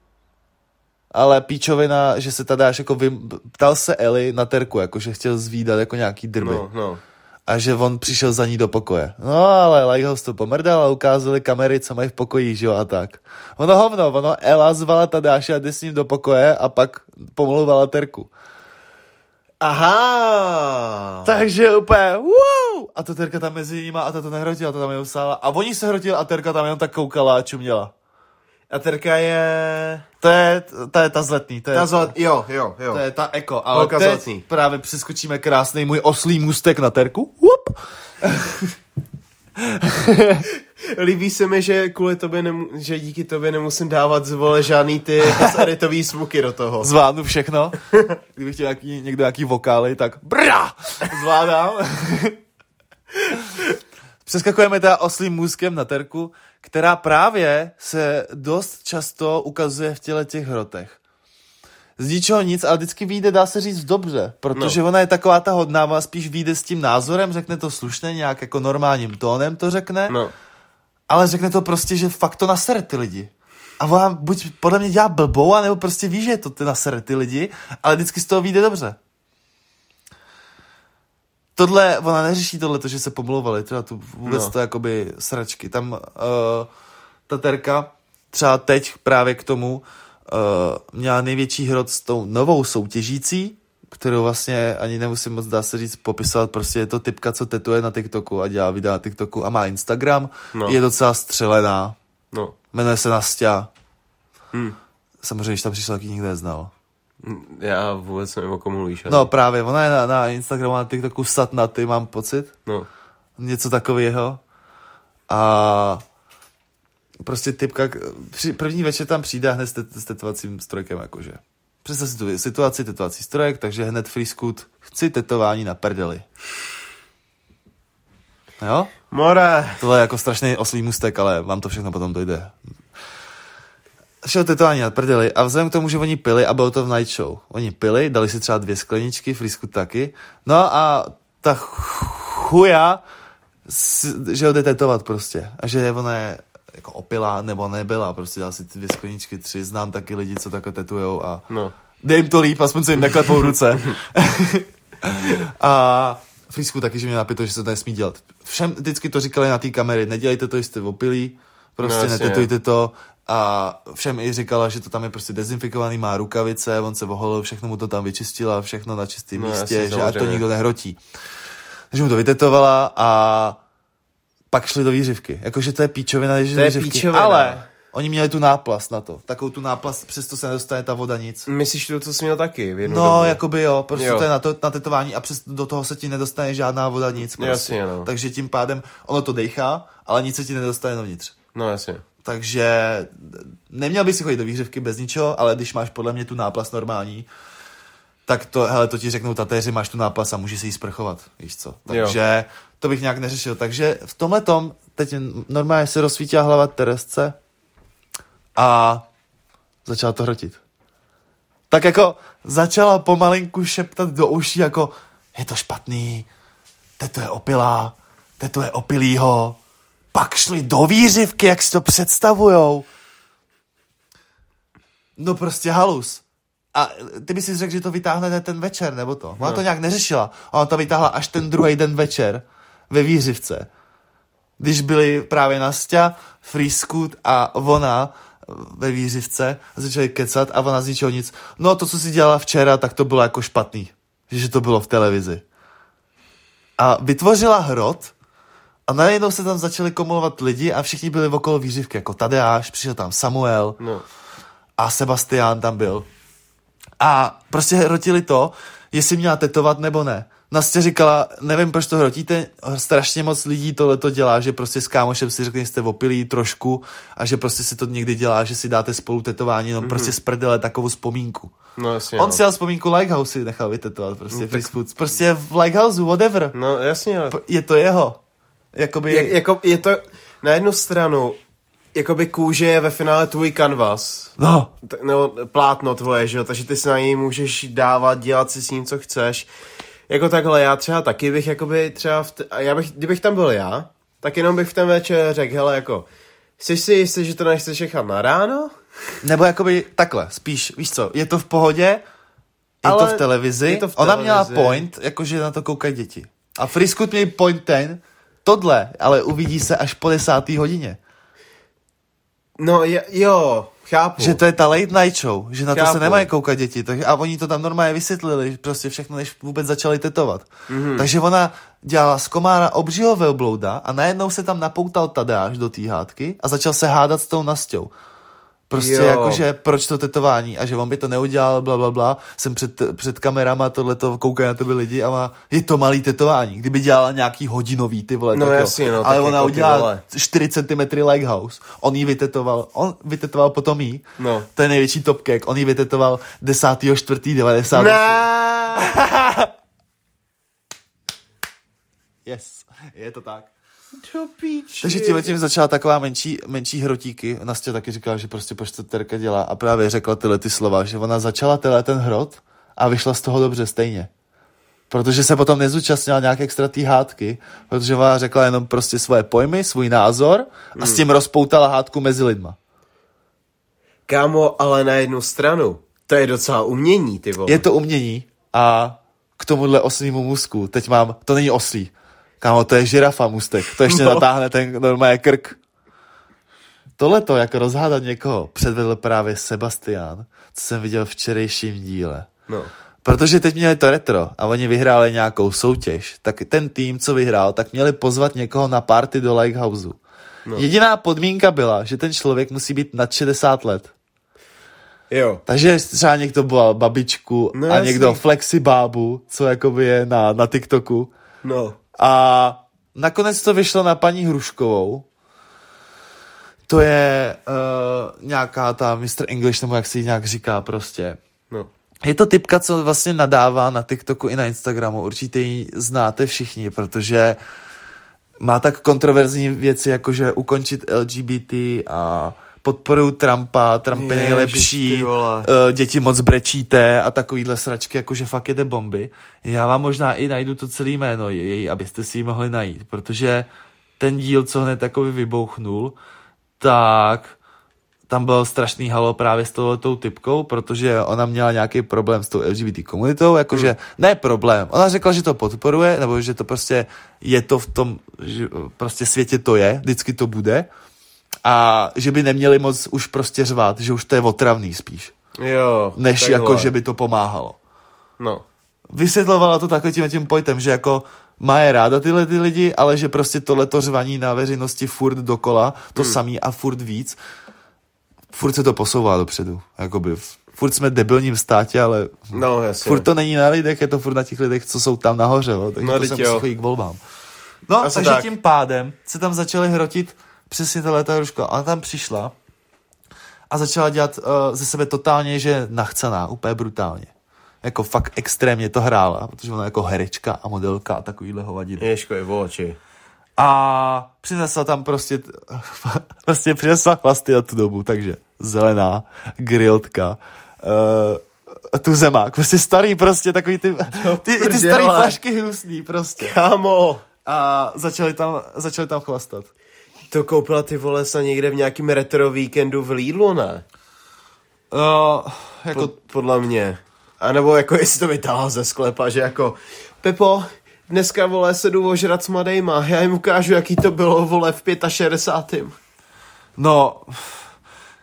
Ale píčovina, že se Tadáš jako vym... ptal se Eli na Terku, jako že chtěl zvídat jako nějaký drby. No, no. A že on přišel za ní do pokoje. No ale Lighthouse to pomrdal a ukázali kamery, co mají v pokoji, že jo, a tak. Ono hovno, ono Ela zvala Tadáše a jde s ním do pokoje a pak pomlouvala Terku. Aha! Takže úplně, wow! A to Terka tam mezi nimi a ta to nehrotila, ta tam jenom stála. A oni se hrotili a Terka tam jenom tak koukala a čuměla. A terka je... To je, to je ta zletný, to je, Ta zlat... Jo, jo, jo. to je ta eko. Ale Holka teď zlatný. právě přeskočíme krásný můj oslý můstek na Terku. Whoop! (laughs) Líbí se mi, že kvůli tobě, nemu... že díky tobě nemusím dávat zvole žádný ty editový zvuky do toho. (laughs) Zvládnu všechno. (laughs) Kdybych chtěl nějaký, někdo nějaký vokály, tak bra! Zvládám. Přeskakujeme teda oslým můzkem na terku, která právě se dost často ukazuje v těle těch hrotech. Z ničeho nic, ale vždycky vyjde, dá se říct, dobře, protože no. ona je taková ta hodná, ona spíš vyjde s tím názorem, řekne to slušně, nějak jako normálním tónem to řekne, No. ale řekne to prostě, že fakt to nasere ty lidi. A ona buď podle mě dělá blbou, anebo prostě ví, že je to ty nasere ty lidi, ale vždycky z toho vyjde dobře. Tohle, ona neřeší tohle, to, že se pomlouvali, třeba tu vůbec No. to jakoby sračky. Tam uh, ta terka třeba teď právě k tomu měla největší hrot s tou novou soutěžící, kterou vlastně ani nemusím moc, dá se říct, popisovat, prostě je to typka, co tetuje na TikToku a dělá videa na TikToku a má Instagram, No. je docela střelená, No. jmenuje se Nastia. Hm. Samozřejmě, když tam přišla, taky nikdo neznal. Já vůbec nevím, o komu mluvíš. ale- No právě, ona je na, na Instagramu a na TikToku satnaty, mám pocit. no. něco takového. A prostě typka, při, první večer tam přijde a hned s, tet, s tetovacím strojkem, jakože. Představ si tu situaci, tetovací strojek, takže hned free scoot, chci tetování na prdeli. Jo? More. Tohle je jako strašný oslý mustek, ale vám to všechno potom dojde. Šel tetování na prdeli a vzhledem k tomu, že oni pili a bylo to v night show. Oni pili, dali si třeba dvě skleničky, frisku taky. No a ta chuja, že ho jde tetovat prostě. A že ona je jako opilá nebo nebyla, prostě dal si ty dvě skleničky, tři. Znám taky lidi, co takhle tetujou a No. dej jim to líp, aspoň se jim neklepou ruce. (laughs) a Frisku taky, že mě napito, že se to nesmí dělat. Všem vždycky to říkali na té kamery, nedělejte to, jste opilí, prostě No, netetujte to. A všem i říkala, že to tam je prostě dezinfikovaný, má rukavice, on se oholil, všechno mu to tam vyčistila, všechno na čistém No, místě, že ať to nikdo nehrotí. Takže mu to vytetovala a pak šli do výřivky. Jakože to je píčovina, že To je výřivky. píčovina. Ale oni měli tu náplast na to. Takovou tu náplast, přesto se nedostane ta voda nic. Myslíš to, co jsi měl taky v jednu No, dobu? jakoby jo, prostě jo. to je na, to, na tetování a přes do toho se ti nedostane žádná voda, nic. Prostě. Jasně, no. Takže tím pádem ono to dechá, ale nic se ti nedostane dovnitř. No jasně. Takže neměl by si chodit do výřivky bez ničeho, ale když máš podle mě tu náplast normální, tak to, hele, to ti řeknou tatéři, máš tu náplast a můžeš si ji sprchovat, víš co. Takže to bych nějak neřešil. Takže v tomhle tom teď normálně se rozsvítila hlava Teresce a začala to hrotit. Tak jako začala pomalinku šeptat do uší jako je to špatný, teto je opilá, teto je opilýho. Pak šli do výřivky, jak si to představujou. No prostě halus. A ty by si řekl, že to vytáhnete ten večer, nebo to. Ona No. to nějak neřešila. Ona to vytáhla až ten druhý den večer ve výřivce. Když byli právě Nastia, Free Scoot a ona ve výřivce a začali kecat a ona z ničeho nic. No to, co si dělala včera, tak to bylo jako špatný. Že to bylo v televizi. A vytvořila hrot a najednou se tam začali komulovat lidi a všichni byli okolo výřivky, jako Tadeáš, přišel tam Samuel No. a Sebastián tam byl. A prostě hrotili to, jestli měla tetovat nebo ne. Nastě říkala, nevím, proč to hrotíte, strašně moc lidí tohle to dělá, že prostě s kámošem si řekne, že jste opilí trošku a že prostě si to někdy dělá, že si dáte spolu tetování, no mm-hmm. prostě z prdele takovou vzpomínku. No jasně. On no. si dal vzpomínku Lighthouse si nechal vytetovat, prostě no, tak... prostě v Lighthouse, whatever. No jasně, ale... Je to jeho. Jakoby... Je, jako, je to na jednu stranu, jakoby kůže je ve finále tvůj kanvas, No, t- nebo plátno tvoje, že jo, takže ty si na něj můžeš dávat, dělat si s ním, co chceš. Jako takhle, já třeba taky bych, jakoby třeba, v t- a já bych, kdybych tam byl já, tak jenom bych v ten večer řekl, hele, jako, jsi si jistý, že to nechceš nechat na ráno? Nebo jakoby takhle, spíš, víš co, je to v pohodě, je Ale to v televizi, je to v ona měla televizi. point, jakože na to koukají děti. A Friskut měl point ten, tohle, ale uvidí se až po desátý hodině. No, je, jo, chápu. Že to je ta late night show, že na to Chápu. se nemají koukat děti. Tak, a oni to tam normálně vysvětlili, prostě všechno, než vůbec začali tetovat. Mhm. Mm-hmm. Takže ona dělala z komára obřího velblouda a najednou se tam napoutal Tadeáš do té hádky a začal se hádat s tou Nastěou. Prostě Jo. jakože proč to tetování a že on by to neudělal, bla, bla, bla. Jsem před, před kamerama, tohleto koukají na tebe lidi a má, je to malý tetování. Kdyby dělala nějaký hodinový, ty vole, No tak jasně, no, Ale tak ona jako udělala vole. 4 cm Lighthouse. On jí vytetoval, on vytetoval potom jí. No. To je největší topkek. On jí vytetoval 10.4.90. Ne! (laughs) Yes, je to tak. Do píči. Takže tím tím začala taková menší, menší hrotíky. Nastě taky říkala, že prostě proč to Terka dělá. A právě řekla tyhle ty slova, že ona začala tenhle ten hrot a vyšla z toho dobře stejně. Protože se potom nezúčastnila nějak extra té hádky, protože ona řekla jenom prostě svoje pojmy, svůj názor a s tím rozpoutala hádku mezi lidma. Kámo, ale na jednu stranu, to je docela umění, ty vole. Je to umění a k tomuhle oslímu musku, teď mám, to není oslí, kámo, to je žirafa mustek, to ještě No. natáhne ten normálně krk. tohleto, jako rozhádat někoho, předvedl právě Sebastian, co jsem viděl v včerejším díle. No. Protože teď měli to retro a oni vyhráli nějakou soutěž, tak ten tým, co vyhrál, tak měli pozvat někoho na party do Lighthouseu. No. Jediná podmínka byla, že ten člověk musí být nad 60 let. Jo. Takže třeba někdo byl babičku No a jasný. někdo flexibábu, co jakoby je na, na TikToku. No. A nakonec to vyšlo na paní Hruškovou. To je uh, nějaká ta Mr. English, nebo jak se jí nějak říká prostě. No. Je to typka, co vlastně nadává na TikToku i na Instagramu. Určitě ji znáte všichni, protože má tak kontroverzní věci, jako že ukončit LGBT a podporují Trumpa, Trump je nejlepší, eh, děti moc brečíte a takovýhle sračky, jakože fakt jede bomby. Já vám možná i najdu to celé jméno její, abyste si ji mohli najít, protože ten díl, co hned takový vybouchnul, tak tam byl strašný halo právě s touhletou typkou, protože ona měla nějaký problém s tou LGBT komunitou, jakože Hmm. ne problém. Ona řekla, že to podporuje, nebo že to prostě je to v tom, že prostě světě to je, vždycky to bude a že by neměli moc už prostě řvát, že už to je otravný spíš, Jo. než takhle. jako, že by to pomáhalo. No. Vysvětlovala to takhle tím, tím pojtem, že jako má je ráda tyhle ty lidi, ale že prostě tohleto řvaní na veřejnosti furt dokola, to hmm. samý a furt víc, furt se to posouvá dopředu. Jakoby, furt jsme debilním státě, ale No, jasně. furt to není na lidech, je to furt na těch lidech, co jsou tam nahoře, jo? takže No, to se musí k volbám. No, Asi takže tak. tím pádem se tam začaly hrotit přesně ta hruška. Ona tam přišla a začala dělat uh, ze sebe totálně, že je nachcaná, úplně brutálně. Jako fakt extrémně to hrála, protože ona jako herečka a modelka a takovýhle hovadiny. Ježko je v oči. A přinesla tam prostě, (laughs) prostě přinesla chlasty na tu dobu, takže zelená, grilltka, uh, tu zemák, prostě starý prostě, takový ty, (laughs) ty, ty starý flašky hnusný prostě. Kámo! A začali tam, začali tam chlastat. To koupila ty vole se někde v nějakým retro víkendu v Lidlu, ne? Uh, jako, Pod, podle mě. A nebo jako jestli to vytáhla ze sklepa, že jako Pepo, dneska vole se jdu ožrat s mladejma, já jim ukážu, jaký to bylo vole v 65. no,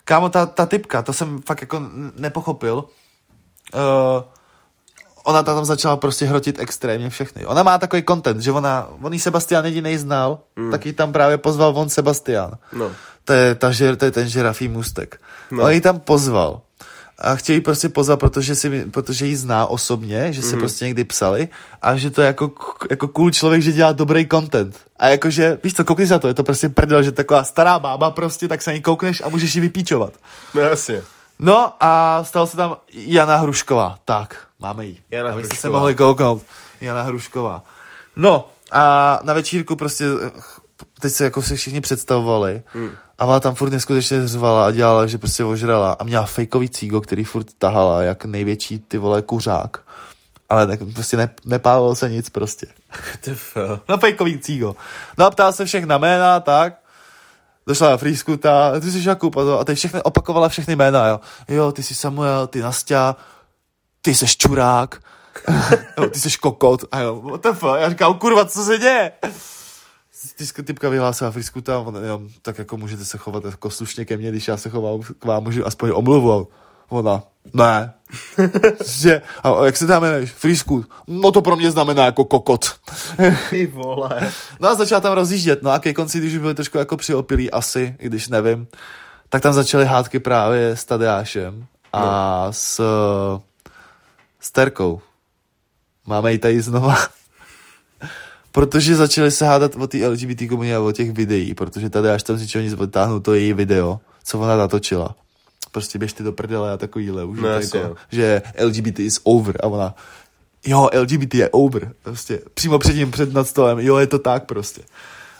kámo, ta, ta typka, to jsem fakt jako nepochopil. Uh, ona tam začala prostě hrotit extrémně všechny. Ona má takový content, že ona, on jí Sebastian jedinej znal, mm. tak ji tam právě pozval on Sebastian. No. To je, ta, to je ten žirafý můstek. No. On ji tam pozval. A chtěl ji prostě pozvat, protože, si, protože ji zná osobně, že se Mhm. prostě někdy psali a že to je jako, jako cool člověk, že dělá dobrý content. A jakože, víš co, koukni za to, je to prostě prdel, že taková stará bába prostě, tak se na ní koukneš a můžeš ji vypíčovat. No jasně. No a stala se tam Jana Hrušková. Tak, máme ji. Jana Abyste se mohli kouknout. Jana Hrušková. No a na večírku prostě teď se jako se všichni představovali hmm. a ona tam furt neskutečně řvala a dělala, že prostě ožrala a měla fejkový cígo, který furt tahala jak největší ty vole kuřák. Ale tak prostě ne, nepálilo se nic prostě. Na fejkový cígo. No a ptala se všech na jména, tak. Došla na Frýskuta, ty jsi Jakub a, to, a teď všechny opakovala všechny jména, jo. Jo, ty jsi Samuel, ty Nastia, ty jsi Čurák, (laughs) ty jsi Kokot, a jo, what the fuck, já říkám, kurva, co se děje? Ty typka vyhlásila Frýskuta, on, jo, tak jako můžete se chovat jako slušně ke mně, když já se chovám k vám, můžu aspoň omluvu. Ona, ne. (laughs) že, a jak se tam jmenuješ? Frýskut. No to pro mě znamená jako kokot. Ty vole. No a začala tam rozjíždět, no a ke konci, když už byli trošku jako přiopilí asi, i když nevím, tak tam začaly hádky právě s Tadeášem a no. s, s Terkou. Máme ji tady znova. (laughs) protože začali se hádat o té LGBT komunitě a o těch videí, protože Tadeáš tam z ničeho nic vytáhnul to její video, co ona natočila. Prostě běžte do prdele a takovýhle už. No, jako, jo. že LGBT is over a ona jo, LGBT je over, prostě přímo před ním, před nad stolem, jo, je to tak prostě.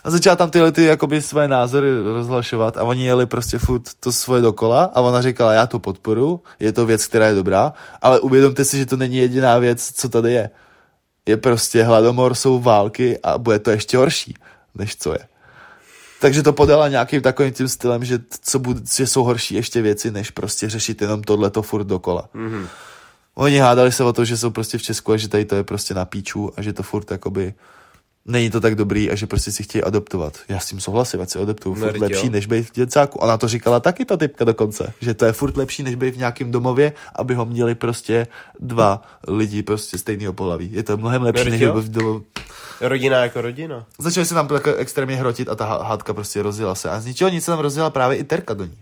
A začala tam tyhle ty jakoby své názory rozhlašovat a oni jeli prostě furt to svoje dokola a ona říkala, já to podporu, je to věc, která je dobrá, ale uvědomte si, že to není jediná věc, co tady je. Je prostě hladomor, jsou války a bude to ještě horší, než co je. Takže to podala nějakým takovým tím stylem, že, co bude, že jsou horší ještě věci, než prostě řešit jenom tohleto furt dokola. Mm-hmm. Oni hádali se o to, že jsou prostě v Česku a že tady to je prostě na píču a že to furt jakoby není to tak dobrý a že prostě si chtějí adoptovat. Já s tím souhlasím, ať si adoptuju. No, Furt vždyť lepší, jo. než být v děcáku. Ona to říkala taky ta typka dokonce, že to je furt lepší, než být v nějakém domově, aby ho měli prostě dva lidi prostě stejného pohlaví. Je to mnohem lepší, No, než být v domově. Rodina jako rodina. Začali se tam tak extrémně hrotit a ta há- hádka prostě rozjela se. A z ničeho nic se tam rozjela právě i Terka do ní.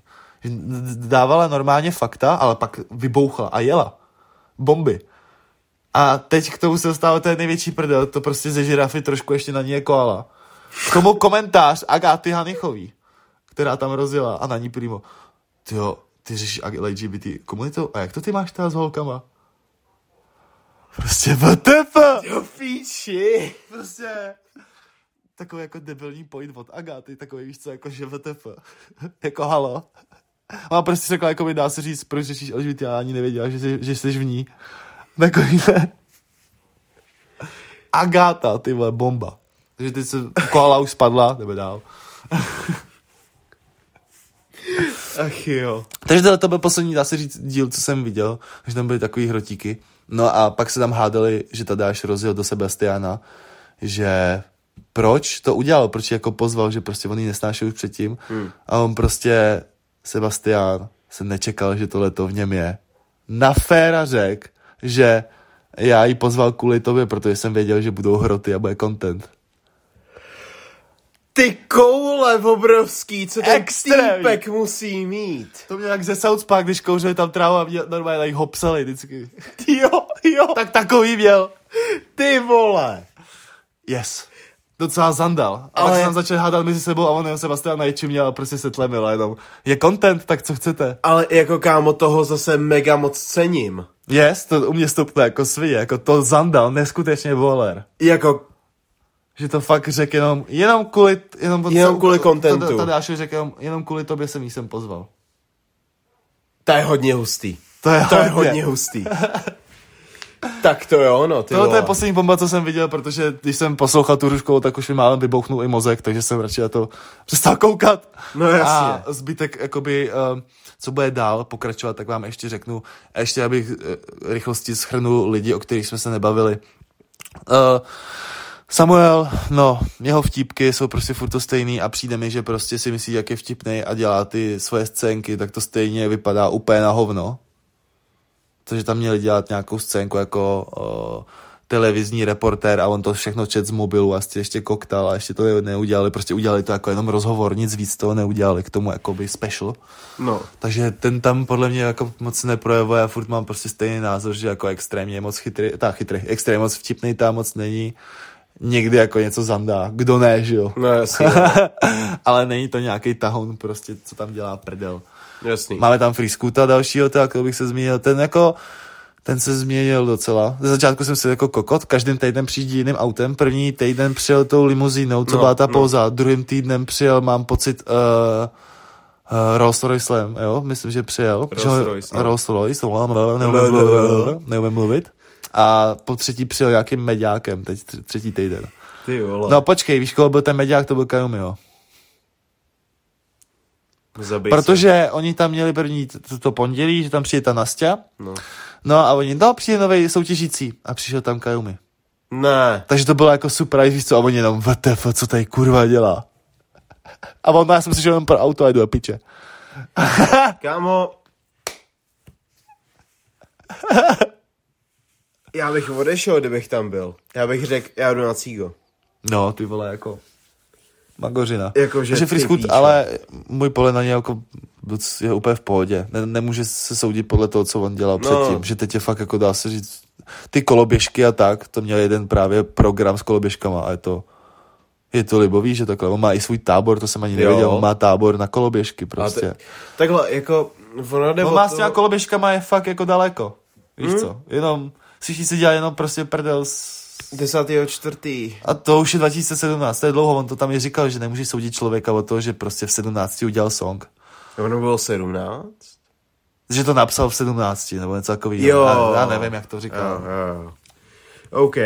Dávala normálně fakta, ale pak vybouchla a jela. Bomby. A teď k tomu se stává ten největší prdel, to prostě ze žirafy trošku ještě na ní je koala. K tomu komentář Agáty Hanichový, která tam rozjela a na ní primo. Tyjo, ty řešíš LGBT komunitu a jak to ty máš teda s holkama? Prostě WTF! Jo, píči. Prostě takový jako debilní point od Agáty, takový víš co, jako že VTF, (laughs) jako halo. Ona prostě řekla, jako mi dá se říct, proč řešíš LGBT, já ani nevěděla, že, jsi, že jsi v ní. Takový ne. Agáta, ty vole, bomba. Takže teď se koala už spadla, jdeme dál. Ach jo. Takže tohle to byl poslední, dá se říct, díl, co jsem viděl, že tam byly takový hrotíky. No a pak se tam hádali, že Tadáš rozjel do Sebastiana, že proč to udělal, proč ji jako pozval, že prostě on ji nesnášel už předtím. Hmm. A on prostě, Sebastian, se nečekal, že tohle to v něm je. Na féra řek, že já ji pozval kvůli tobě, protože jsem věděl, že budou hroty a bude content. Ty koule obrovský, co ten týpek musí mít. To mě jak ze South Park, když kouřili tam trávu a mě normálně tady hopsali vždycky. (laughs) Jo, jo. Tak takový měl. Ty vole. Yes. Docela zandal. A Ale... Ale- pak se tam začali hádat mezi sebou a on jenom Sebastian Najči měl a prostě se tlemil a jenom. Je content, tak co chcete? Ale jako kámo toho zase mega moc cením. Yes, to u mě stopne jako svině, jako to zandal, neskutečně voler. Jako, Že to fakt řekl jenom, jenom kvůli, jenom, Jenom kvůli contentu. Tady Dášo řekl jenom, jenom kvůli tobě jsem jí sem pozval. to je hodně hustý. To je, To je hodně hustý. (laughs) tak to je ono, ty Tohle to je poslední bomba, co jsem viděl, protože když jsem poslouchal tu ruškou, tak už mi málem vybouchnul i mozek, takže jsem radši na to přestal koukat. No jasně. A zbytek, jakoby, uh, co bude dál pokračovat, tak vám ještě řeknu. A ještě, abych uh, rychlosti schrnul lidi, o kterých jsme se nebavili. Uh, Samuel, no, jeho vtipky jsou prostě furt to stejný a přijde mi, že prostě si myslí, jak je vtipnej a dělá ty svoje scénky, tak to stejně vypadá úplně na hovno. Takže tam měli dělat nějakou scénku jako uh, televizní reportér a on to všechno čet z mobilu a ještě koktal a ještě to ne- neudělali, prostě udělali to jako jenom rozhovor, nic víc toho neudělali k tomu jakoby special. No. Takže ten tam podle mě jako moc neprojevuje a furt mám prostě stejný názor, že jako extrémně moc chytrý, tak chytrý, extrémně moc vtipný tam moc není. Někdy jako něco zandá, kdo ne, že jo. No jasně, (laughs) Ale není to nějaký tahoun prostě, co tam dělá prdel. Jasný. Máme tam Free dalšího, tak bych se zmínil. Ten jako, ten se změnil docela. Ze začátku jsem si jako kokot, každým týdnem přijde jiným autem. První týden přijel tou limuzínou, co No, byla ta no. pouza. Druhým týdnem přijel, mám pocit, uh, uh, Rolls Royce, jo, myslím, že přijel. Rolls Royce, no. Rolls Royce, neumím mluvit, neumím mluvit. A po třetí přijel nějakým mediákem, teď tř- třetí týden. Ty vole. No počkej, víš, koho byl ten mediák, to byl Kajumio. Zabij se. Protože oni tam měli první to, to pondělí, že tam přijde ta Nastia. No. No a oni, no přijde nový soutěžící. A přišel tam Kajumi. Ne. Takže to bylo jako super, a víš co, a oni jenom, VTF, co tady kurva dělá. (laughs) A on, já jsem si šel jenom pro auto a jdu do piče. (laughs) Kámo. Já bych odešel, kdybych tam byl. Já bych řekl, já jdu na cígo. No, ty vole, jako magořina. Jakože Takže Friskut, ale můj pohled na něj jako doc- je úplně v pohodě. Ne, nemůže se soudit podle toho, co on dělal No. předtím. Že teď je fakt jako dá se říct, ty koloběžky a tak, to měl jeden právě program s koloběžkama a je to, je to libový, že takhle. On má i svůj tábor, to jsem ani Jo. nevěděl, on má tábor na koloběžky A prostě. te, takhle, jako, ono On má to- s těma koloběžkama je fakt jako daleko. Víš Hmm. co? Jenom, všichni si dělá jenom prostě prdel s... 10. čtvrtý. A to už je 2017, to je dlouho, on to tam i říkal, že nemůže soudit člověka o to, že prostě v 17 udělal song. Ono bylo 17? Že to napsal v 17, nebo něco takového. Jo. Já, já nevím, jak to říkal. Jo, jo. OK.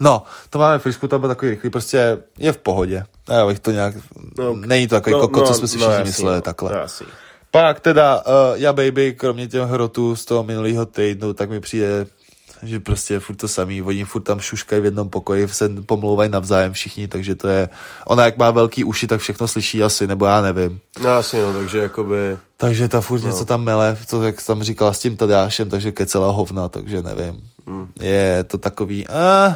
No, to máme v Frisku, to byl takový rychlý, prostě je v pohodě. Já bych to nějak, No, není to takový no, koko, co jsme si všichni mysleli, takhle. No, jasný. Pak teda uh, já Baby, kromě těch hrotů z toho minulého týdnu, tak mi přijde že prostě je furt to samý, oni furt tam šuškají v jednom pokoji, se pomlouvají navzájem všichni, takže to je, ona jak má velký uši, tak všechno slyší asi, nebo já nevím. No asi no, takže jakoby... Takže ta furt no. něco tam mele, to jak tam říkala s tím Tadášem, takže kecela hovna, takže nevím. Hmm. Je to takový, uh,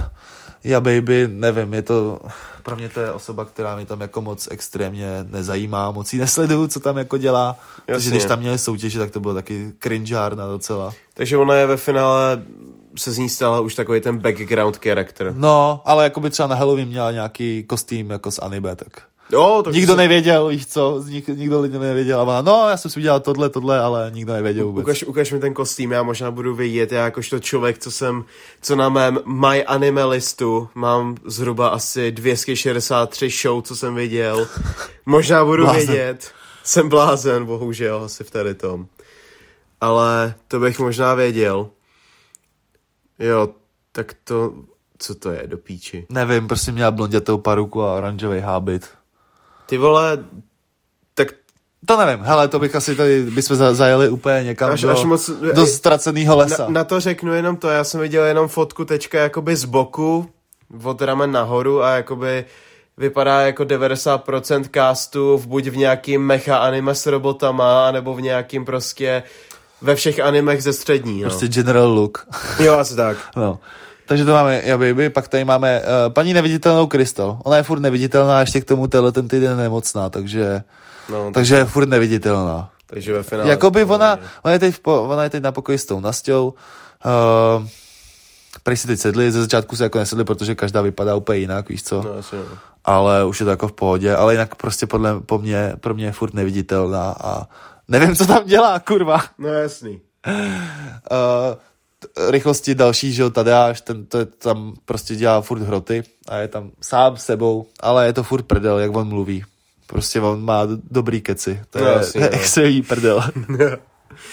já baby, nevím, je to, pro mě to je osoba, která mi tam jako moc extrémně nezajímá, moc ji nesleduju, co tam jako dělá. Jasně. Takže když tam měli soutěže, tak to bylo taky cringeárna docela. Takže ona je ve finále se z ní stala už takový ten background character. No, ale jako by třeba na Halloween měla nějaký kostým jako z anime, tak Jo, to nikdo se... nevěděl, víš co, nik, nikdo lidi nevěděl. A ona, no, já jsem si udělal tohle, tohle, ale nikdo nevěděl vůbec. Ukaž, ukaž mi ten kostým, já možná budu vidět, já jakožto člověk, co jsem, co na mém My Anime listu mám zhruba asi 263 show, co jsem viděl. Možná budu blázen. vědět. Jsem blázen, bohužel, asi v tady tom. Ale to bych možná věděl. Jo, tak to, co to je do píči? Nevím, prostě měla blondětou paruku a oranžový hábit. Ty vole, tak to nevím, hele, to bych asi tady, bychom zajeli úplně někam až, do, až moc, do ztraceného lesa. Na, na, to řeknu jenom to, já jsem viděl jenom fotku tečka jakoby z boku, od ramen nahoru a jakoby vypadá jako 90% castu v buď v nějakým mecha anime s robotama, nebo v nějakým prostě ve všech animech ze střední. No. Prostě general look. Jo, asi tak. (laughs) no. Takže to máme Ja Baby, pak tady máme uh, paní neviditelnou Krystal. Ona je furt neviditelná, ještě k tomu tenhle ten týden nemocná, takže, no, takže je furt neviditelná. Takže ve finále... Jakoby ona, ona, je teď, po, ona je teď na pokoji s tou Nastou. Uh, Prej si teď sedli, ze začátku se jako nesedli, protože každá vypadá úplně jinak, víš co? No, asi, no. Ale už je to jako v pohodě, ale jinak prostě podle, po mě, pro mě je furt neviditelná a nevím, co tam dělá, kurva. No jasný. Uh, rychlosti další, že jo, Tadeáš, ten to je, tam prostě dělá furt hroty a je tam sám sebou, ale je to furt prdel, jak on mluví. Prostě on má dobrý keci. To no, je jasný, no. extrémní prdel. (laughs)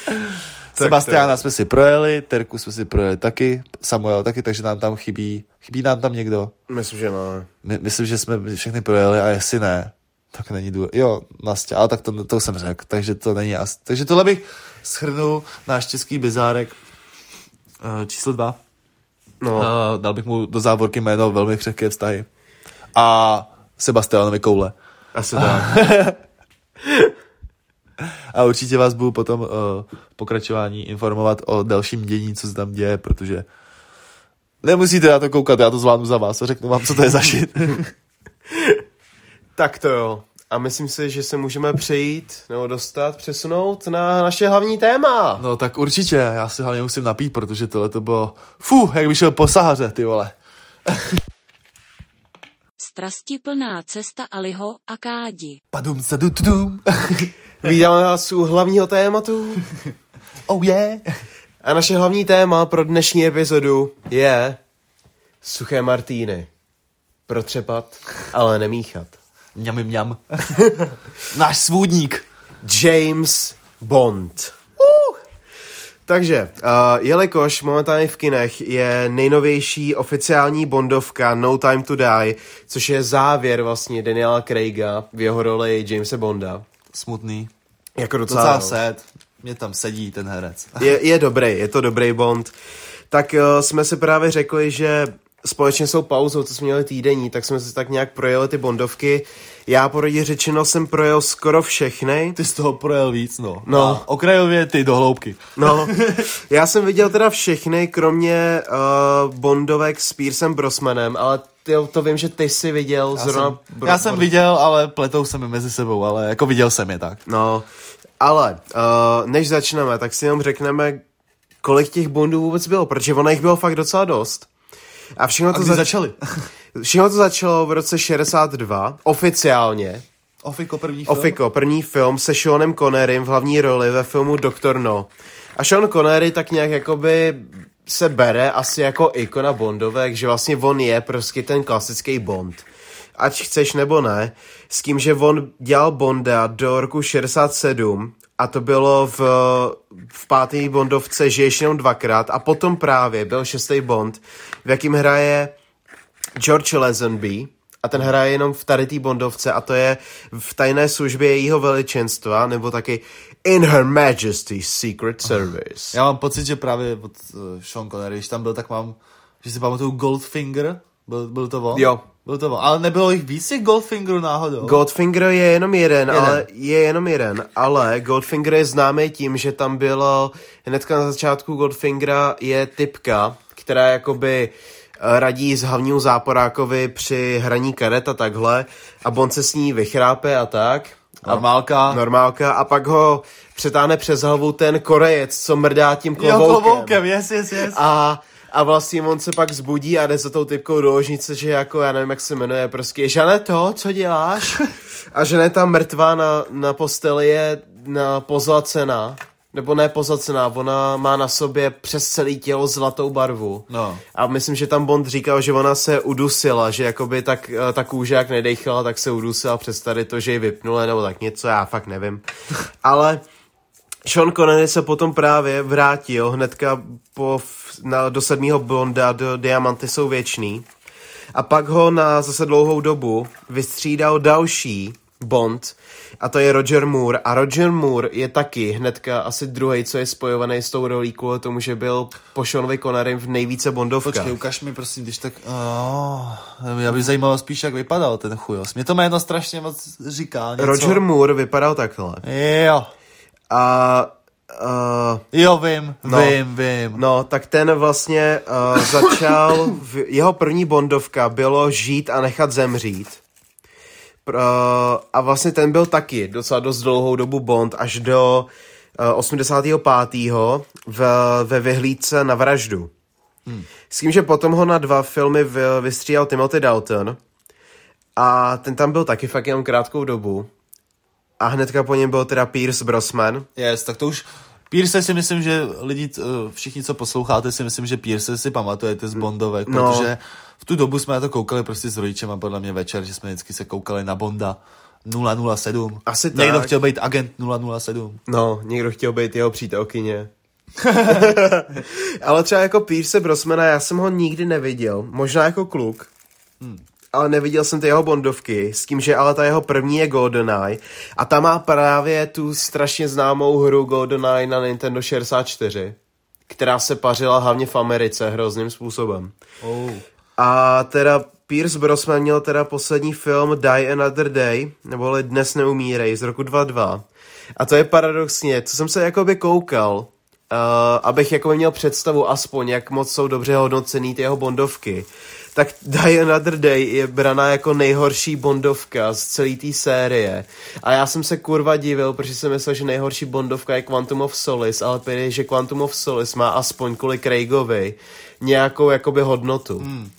(laughs) Sebastiana jsme si projeli, Terku jsme si projeli taky, Samuel taky, takže nám tam chybí, chybí nám tam někdo. Myslím, že ne. My, myslím, že jsme všechny projeli a jestli ne, tak není důležité. Jo, Nastě, ale tak to, to jsem řekl, takže to není asi. Takže tohle bych schrnul náš český bizárek uh, číslo dva. No. Uh, dal bych mu do závorky jméno velmi křehké vztahy. A Sebastianovi koule. Asi tak. (laughs) A určitě vás budu potom uh, pokračování informovat o dalším dění, co se tam děje, protože nemusíte na to koukat, já to zvládnu za vás a řeknu vám, co to je za shit. (laughs) tak to jo. A myslím si, že se můžeme přejít nebo dostat, přesunout na naše hlavní téma. No tak určitě, já si hlavně musím napít, protože tohle to bylo, fu, jak by šel po Sahaře, ty vole. (laughs) plná cesta Aliho a Kádi. Padum se dum. (laughs) Vítáme vás u hlavního tématu. (laughs) Oh yeah. A naše hlavní téma pro dnešní epizodu je suché martíny. Protřepat, ale nemíchat. Mňam, mňam. (laughs) Náš svůdník. James Bond. Uh. Takže, uh, jelikož momentálně v kinech je nejnovější oficiální Bondovka No Time to Die, což je závěr vlastně Daniela Craiga v jeho roli Jamesa Bonda. Smutný. Jako docela. Docela sad. Mě tam sedí ten herec. je, je dobrý, je to dobrý Bond. Tak uh, jsme si právě řekli, že společně s tou pauzou, co jsme měli týdenní, tak jsme si tak nějak projeli ty bondovky. Já poradě řečeno jsem projel skoro všechny. Ty z toho projel víc, no. No. A okrajově ty do hloubky. No. (laughs) Já jsem viděl teda všechny, kromě uh, bondovek s Piercem Brosmanem, ale ty, to vím, že ty jsi viděl já zrovna... Jsem, bro, já jsem viděl, ale pletou se mi mezi sebou, ale jako viděl jsem je tak. No, ale uh, než začneme, tak si jenom řekneme, kolik těch bondů vůbec bylo, protože ono jich bylo fakt docela dost. A všechno to zač- začali. (laughs) všechno to začalo v roce 62, oficiálně. Ofiko, první film. Ofiko, první film se Seanem Connerym v hlavní roli ve filmu Doktor No. A Sean Connery tak nějak jakoby se bere asi jako ikona Bondovek, že vlastně on je prostě ten klasický Bond. Ať chceš nebo ne, s tím, že on dělal Bonda do roku 67 a to bylo v, v pátý Bondovce, že ještě jenom dvakrát a potom právě byl šestý Bond, v jakým hraje George Lazenby a ten hraje jenom v tady té Bondovce a to je v tajné službě jejího veličenstva, nebo taky In Her Majesty's Secret Service. Já mám pocit, že právě od uh, Sean Connery, když tam byl, tak mám, že si pamatuju Goldfinger, byl, byl to on? Jo. Byl to. Ale nebylo jich víc těch Goldfingerů náhodou? Goldfinger je jenom jeden, Jeden. ale je jenom jeden, ale Goldfinger je známý tím, že tam bylo hnedka na začátku Goldfingera je typka, která jakoby eh, radí s hlavnímu záporákovi při hraní karet a takhle a Bond se s ní vychrápe a tak. A Normálka. normálka a pak ho přetáhne přes hlavu ten korejec, co mrdá tím Jo, kloboukem. kloboukem, yes, yes, yes. A, a vlastně on se pak zbudí a jde za tou typkou do ložnice, že jako, já nevím, jak se jmenuje, prostě, Žaneto, co děláš? (laughs) A Žaneta mrtvá na, na posteli je na pozlacená, nebo ne pozlacená, ona má na sobě přes celé tělo zlatou barvu. No. A myslím, že tam Bond říkal, že ona se udusila, že jakoby tak, eh, ta kůže jak nedechala, tak se udusila přes tady to, že ji vypnula, nebo tak něco, já fakt nevím. (laughs) Ale Sean Connery se potom právě vrátil hnedka po, na, do sedmého Bonda, do Diamanty jsou věčný. A pak ho na zase dlouhou dobu vystřídal další Bond, a to je Roger Moore. A Roger Moore je taky hnedka asi druhý, co je spojovaný s tou rolí kvůli tomu, že byl po Seanovi Connerym v nejvíce Bondovkách. Počkej, ukaž mi prosím, když tak... Oh, já bych zajímalo spíš, jak vypadal ten chujos. Mě to jméno strašně moc říká. Něco. Roger Moore vypadal takhle. Jo, A uh, jo, vím, No. vím, vím. No, tak ten vlastně uh, začal, v, jeho první bondovka bylo žít a nechat zemřít. Uh, a vlastně ten byl taky docela dost dlouhou dobu Bond, až do uh, 85. V, ve vyhlídce na vraždu. Hmm. S tím, že potom ho na dva filmy v, vystřídal Timothy Dalton a ten tam byl taky fakt jenom krátkou dobu. A hnedka po něm byl teda Pierce Brosnan. Yes, tak to už... Pierce si myslím, že lidi, eh, všichni, co posloucháte, si myslím, že Pierce si pamatujete z Bondovek, No. protože v tu dobu jsme na to koukali prostě s rodičem a podle mě večer, že jsme vždycky se koukali na Bonda 007. Asi Někdo tak. chtěl být agent 007. No, někdo chtěl být jeho přítelkyně. (laughs) ale třeba jako Pierce Brosmana, já jsem ho nikdy neviděl. Možná jako kluk. Ale neviděl jsem ty jeho bondovky, s tím, že ale ta jeho první je GoldenEye. A ta má právě tu strašně známou hru GoldenEye na Nintendo 64, která se pařila hlavně v Americe hrozným způsobem. Oh. A teda Pierce Brosnan měl teda poslední film Die Another Day, neboli Dnes neumírej, z roku 22. A to je paradoxně, co jsem se jakoby koukal, uh, abych jakoby měl představu aspoň, jak moc jsou dobře hodnocený ty jeho bondovky, tak Die Another Day je braná jako nejhorší bondovka z celé té série. A já jsem se kurva divil, protože jsem myslel, že nejhorší bondovka je Quantum of Solace, ale prý, že Quantum of Solace má aspoň kvůli Craigovi nějakou jakoby hodnotu. Hmm.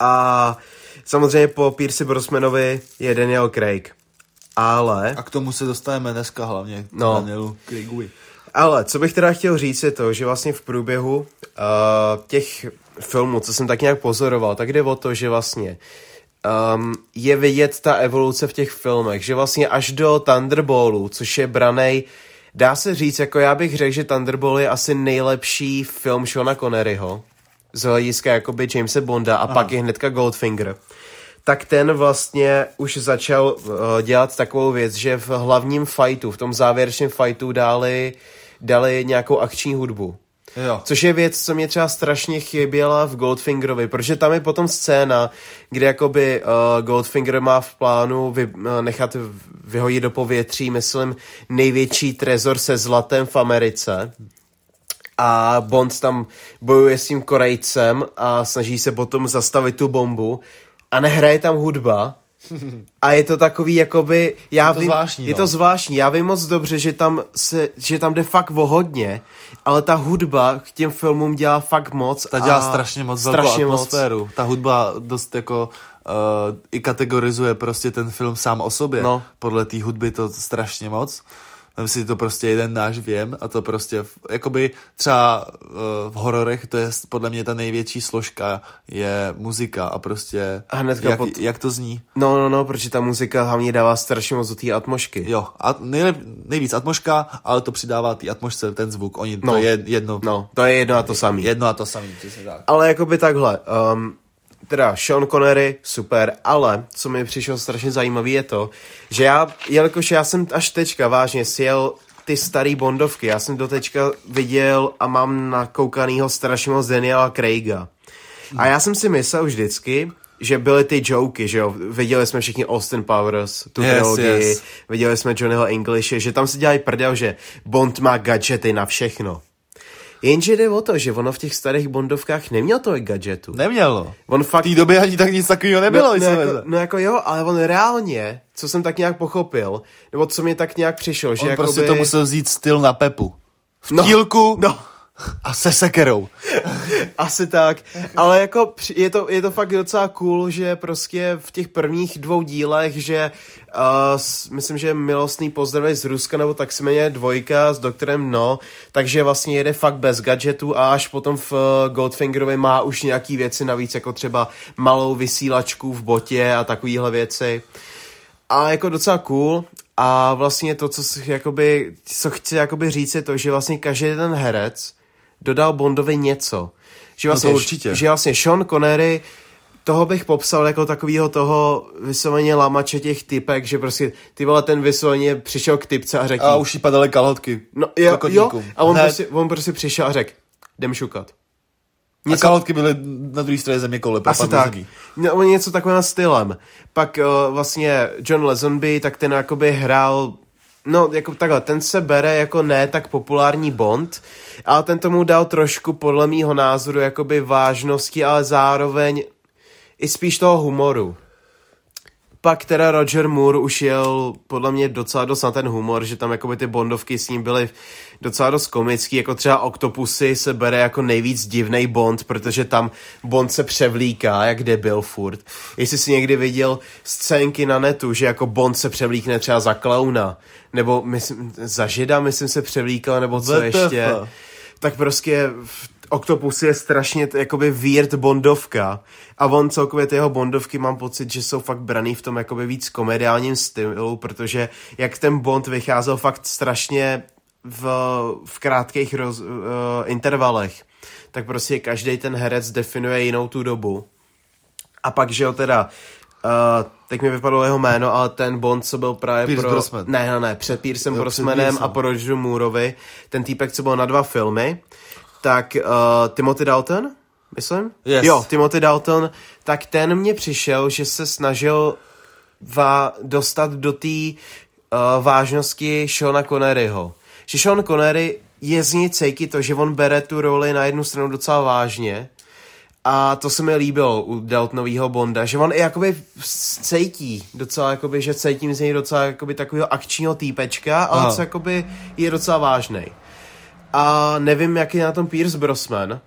A samozřejmě po Pierce Brosmanovi je Daniel Craig. Ale, A k tomu se dostaneme dneska hlavně No. Danielu Craigovi. Ale, co bych teda chtěl říct je to, že vlastně v průběhu uh, těch filmů, co jsem tak nějak pozoroval, tak jde o to, že vlastně um, je vidět ta evoluce v těch filmech, že vlastně až do Thunderboltu, což je branej, dá se říct, jako já bych řekl, že Thunderball je asi nejlepší film Seana Conneryho, z hlediska jakoby Jamesa Bonda a Aha. pak je hnedka Goldfinger. Tak ten vlastně už začal uh, dělat takovou věc, že v hlavním fightu, v tom závěrečném fightu dali, dali nějakou akční hudbu. Jo. Což je věc, co mě třeba strašně chyběla v Goldfingerovi, protože tam je potom scéna, kde jakoby uh, Goldfinger má v plánu vy, uh, nechat vyhodit do povětří, myslím, největší trezor se zlatem v Americe. A Bond tam bojuje s tím Korejcem a snaží se potom zastavit tu bombu a nehraje tam hudba. A je to takový, jakoby, já Je to vím, zvláštní, je no. to zvláštní, já vím moc dobře, že tam, se, že tam jde fakt o hodně, ale ta hudba k těm filmům dělá fakt moc. Ta dělá strašně moc strašně velkou moc. atmosféru. Ta hudba dost jako uh, i kategorizuje prostě ten film sám o sobě. No. Podle té hudby to strašně moc. Vem si to prostě jeden náš věm a to prostě, v- jakoby třeba uh, v hororech, to je podle mě ta největší složka, je muzika a prostě A hnedka jak, pod- jak to zní. No, no, no, protože ta muzika hlavně dává strašně moc do té atmošky. Jo, a nejlep, nejvíc atmoška, ale to přidává té atmosféře ten zvuk. Oni, No. to je jedno, No, to je jedno a to samý. jedno a to samé, přesně tak. Ale jakoby takhle, um, teda Sean Connery, super, ale co mi přišlo strašně zajímavé je to, že já, jelikož já jsem až teďka vážně sjel ty staré Bondovky, já jsem do teďka viděl a mám nakoukanýho strašně moc Daniela Craiga. A já jsem si myslel vždycky, že byly ty joky, že jo, viděli jsme všichni Austin Powers, tu Yes, trilogii, yes. viděli jsme Johnnyho Englishe, že tam se dělají prdel, že Bond má gadgety na všechno. Jenže jde o to, že ono v těch starých Bondovkách neměl tolik gadgetů. Nemělo. On V fakt... té době ani tak nic takového nebylo. no, no, jako, no jako jo, ale on reálně, co jsem tak nějak pochopil, nebo co mě tak nějak přišlo, že On jakoby... prostě to musel vzít styl na Pepu. V No, tílku no. A se sekerou. Asi tak, ale jako je to, je to fakt docela cool, že prostě v těch prvních dvou dílech, že uh, myslím, že milostný pozdravy z Ruska, nebo tak se jmenuje dvojka s doktorem No, takže vlastně jede fakt bez gadgetů a až potom v uh, Goldfingerovi má už nějaký věci navíc, jako třeba malou vysílačku v botě a takovéhle věci. A jako docela cool. A vlastně to, co, jakoby, co chci jakoby říct, je to, že vlastně každý ten herec dodal Bondovi něco. Že vlastně, No to určitě. Že vlastně Sean Connery, toho bych popsal jako takového toho vysloveně lamače těch typek, že prostě ty vole ten vysloveně přišel k typce a řekl A už jí padaly kalhotky. no, jo, jo, a on Hned. prostě, on prostě přišel a řekl, jdem šukat. A kalhotky byly na druhé straně země kole. Asi tak. No, něco takovým stylem. Pak uh, vlastně John Lazenby, tak ten jakoby hrál No, jako takhle, ten se bere jako ne tak populární Bond, ale ten tomu dal trošku podle mýho názoru jakoby vážnosti, ale zároveň i spíš toho humoru. Pak teda Roger Moore už jel podle mě docela dost na ten humor, že tam jakoby ty Bondovky s ním byly docela dost komický, jako třeba Octopusy se bere jako nejvíc divnej Bond, protože tam Bond se převlíká, jak debil furt. Jestli jsi někdy viděl scénky na netu, že jako Bond se převlíkne třeba za klauna, nebo myslím, za žida, myslím se převlíkal, nebo co ještě tak prostě Octopus je strašně jakoby weird bondovka a on celkově ty jeho bondovky mám pocit, že jsou fakt braný v tom jakoby víc komediálním stylu, protože jak ten Bond vycházel fakt strašně v, v krátkých roz, uh, intervalech, tak prostě každý ten herec definuje jinou tu dobu. A pak, že jo, teda, uh, teď mi vypadlo jeho jméno, ale ten Bond, co byl právě Pierce pro... Brosnan. Ne, ne, ne, před Piercem Brosnanem Piercem. a po Rogeru Mooreovi, ten týpek, co byl na dva filmy, tak uh, Timothy Dalton, myslím? Yes. Jo, Timothy Dalton, tak ten mě přišel, že se snažil vá- dostat do té uh, vážnosti Seana Conneryho. Že Sean Connery je z něj cejky to, že on bere tu roli na jednu stranu docela vážně, a to se mi líbilo u Daltonového Bonda, že on i jakoby cejtí docela, jakoby, že cítím z něj docela jakoby takového akčního týpečka, ale Aha. co jakoby je docela vážnej. A nevím, jaký je na tom Pierce Brosnan.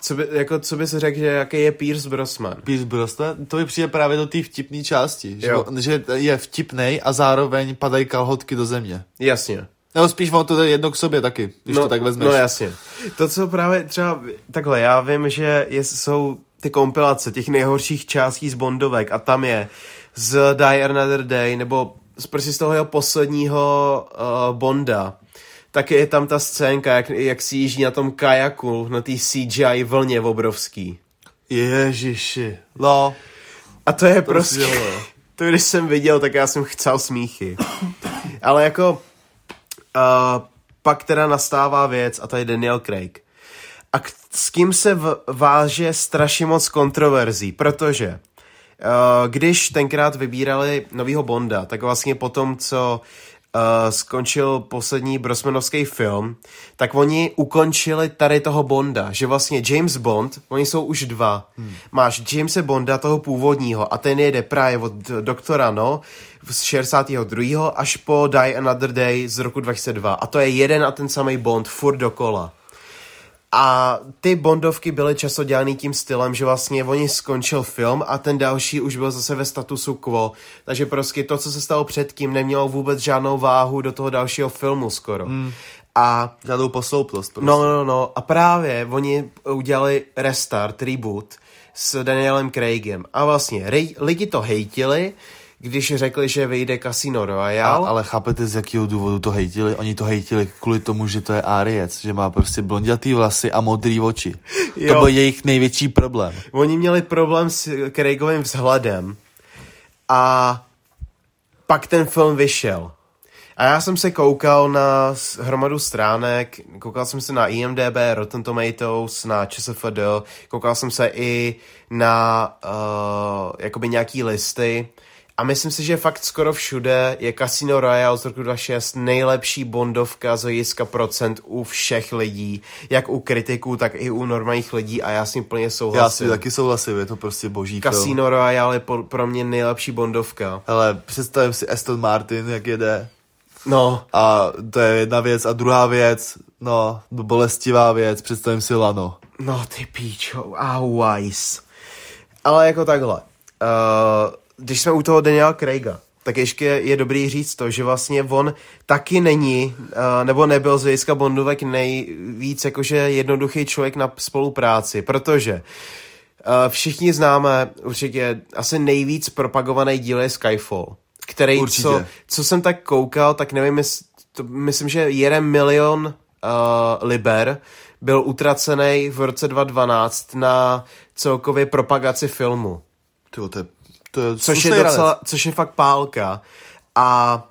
Co by, jako, co by se řekl, že jaký je Pierce Brosnan? Pierce Brosnan, to mi přijde právě do té vtipné části, že, on- že je vtipnej a zároveň padají kalhotky do země. Jasně. Nebo spíš on to je jedno k sobě taky, když no, to tak vezmeš. No jasně. To, co právě třeba, takhle, já vím, že je, jsou ty kompilace těch nejhorších částí z Bondovek a tam je z Die Another Day, nebo z, prostě z toho jeho posledního uh, Bonda, tak je tam ta scénka, jak, jak si jíždí na tom kajaku, na té CGI vlně obrovský. Ježiši. No, A to je To prostě... bylo. (laughs) To když jsem viděl, tak já jsem chcel smíchy. (coughs) Ale jako... Uh, pak teda nastává věc a to je Daniel Craig. A k, s kým se v, váže strašně moc kontroverzí, protože uh, když tenkrát vybírali novýho Bonda, tak vlastně po tom, co uh, skončil poslední Brosmanovský film, tak oni ukončili tady toho Bonda, že vlastně James Bond, oni jsou už dva. Hmm. Máš Jamese Bonda, toho původního, a ten jede právě od doktora No z 62. až po Die Another Day z roku 2002. A to je jeden a ten samý Bond, furt dokola. A ty Bondovky byly často dělaný tím stylem, že vlastně oni skončil film a ten další už byl zase ve statusu quo. Takže prostě to, co se stalo předtím, nemělo vůbec žádnou váhu do toho dalšího filmu skoro. Hmm. A žádnou posloupnost. Prostě. No, no, no. A právě oni udělali restart, reboot s Danielem Craigem. A vlastně rej, lidi to hejtili, když řekli, že vyjde Casino A, Royale. ale chápete, z jakého důvodu to hejtili? Oni to hejtili kvůli tomu, že to je Ariec, že má prostě blondětý vlasy a modrý oči. Jo. To byl jejich největší problém. Oni měli problém s Craigovým vzhledem a pak ten film vyšel. A já jsem se koukal na hromadu stránek, koukal jsem se na IMDB, Rotten Tomatoes, na ČSFD, koukal jsem se i na uh, jakoby nějaký listy a myslím si, že fakt skoro všude je Casino Royale z roku 2006 nejlepší bondovka z hlediska procent u všech lidí, jak u kritiků, tak i u normálních lidí a já s tím plně Já souhlasím. si taky souhlasím, je to prostě boží film. Casino Royale je po, pro mě nejlepší bondovka. Ale představím si Aston Martin, jak jede. No, A to je jedna věc. A druhá věc, no, bolestivá věc, představím si Lano. no ty píčo, auajs. Ale jako takhle, uh, když jsme u toho Daniela Craiga, tak ještě je dobrý říct to, že vlastně on taky není, uh, nebo nebyl z hlediska Bondovek nejvíc jakože jednoduchý člověk na spolupráci, protože uh, všichni známe určitě asi nejvíc propagovaný díl je Skyfall, který, Určitě. co, co jsem tak koukal, tak nevím, jest, to, myslím, že jeden milion uh, liber byl utracený v roce 2012 na celkově propagaci filmu. Tyjo, to je, to je Což je, ranec. docela, což je fakt pálka. A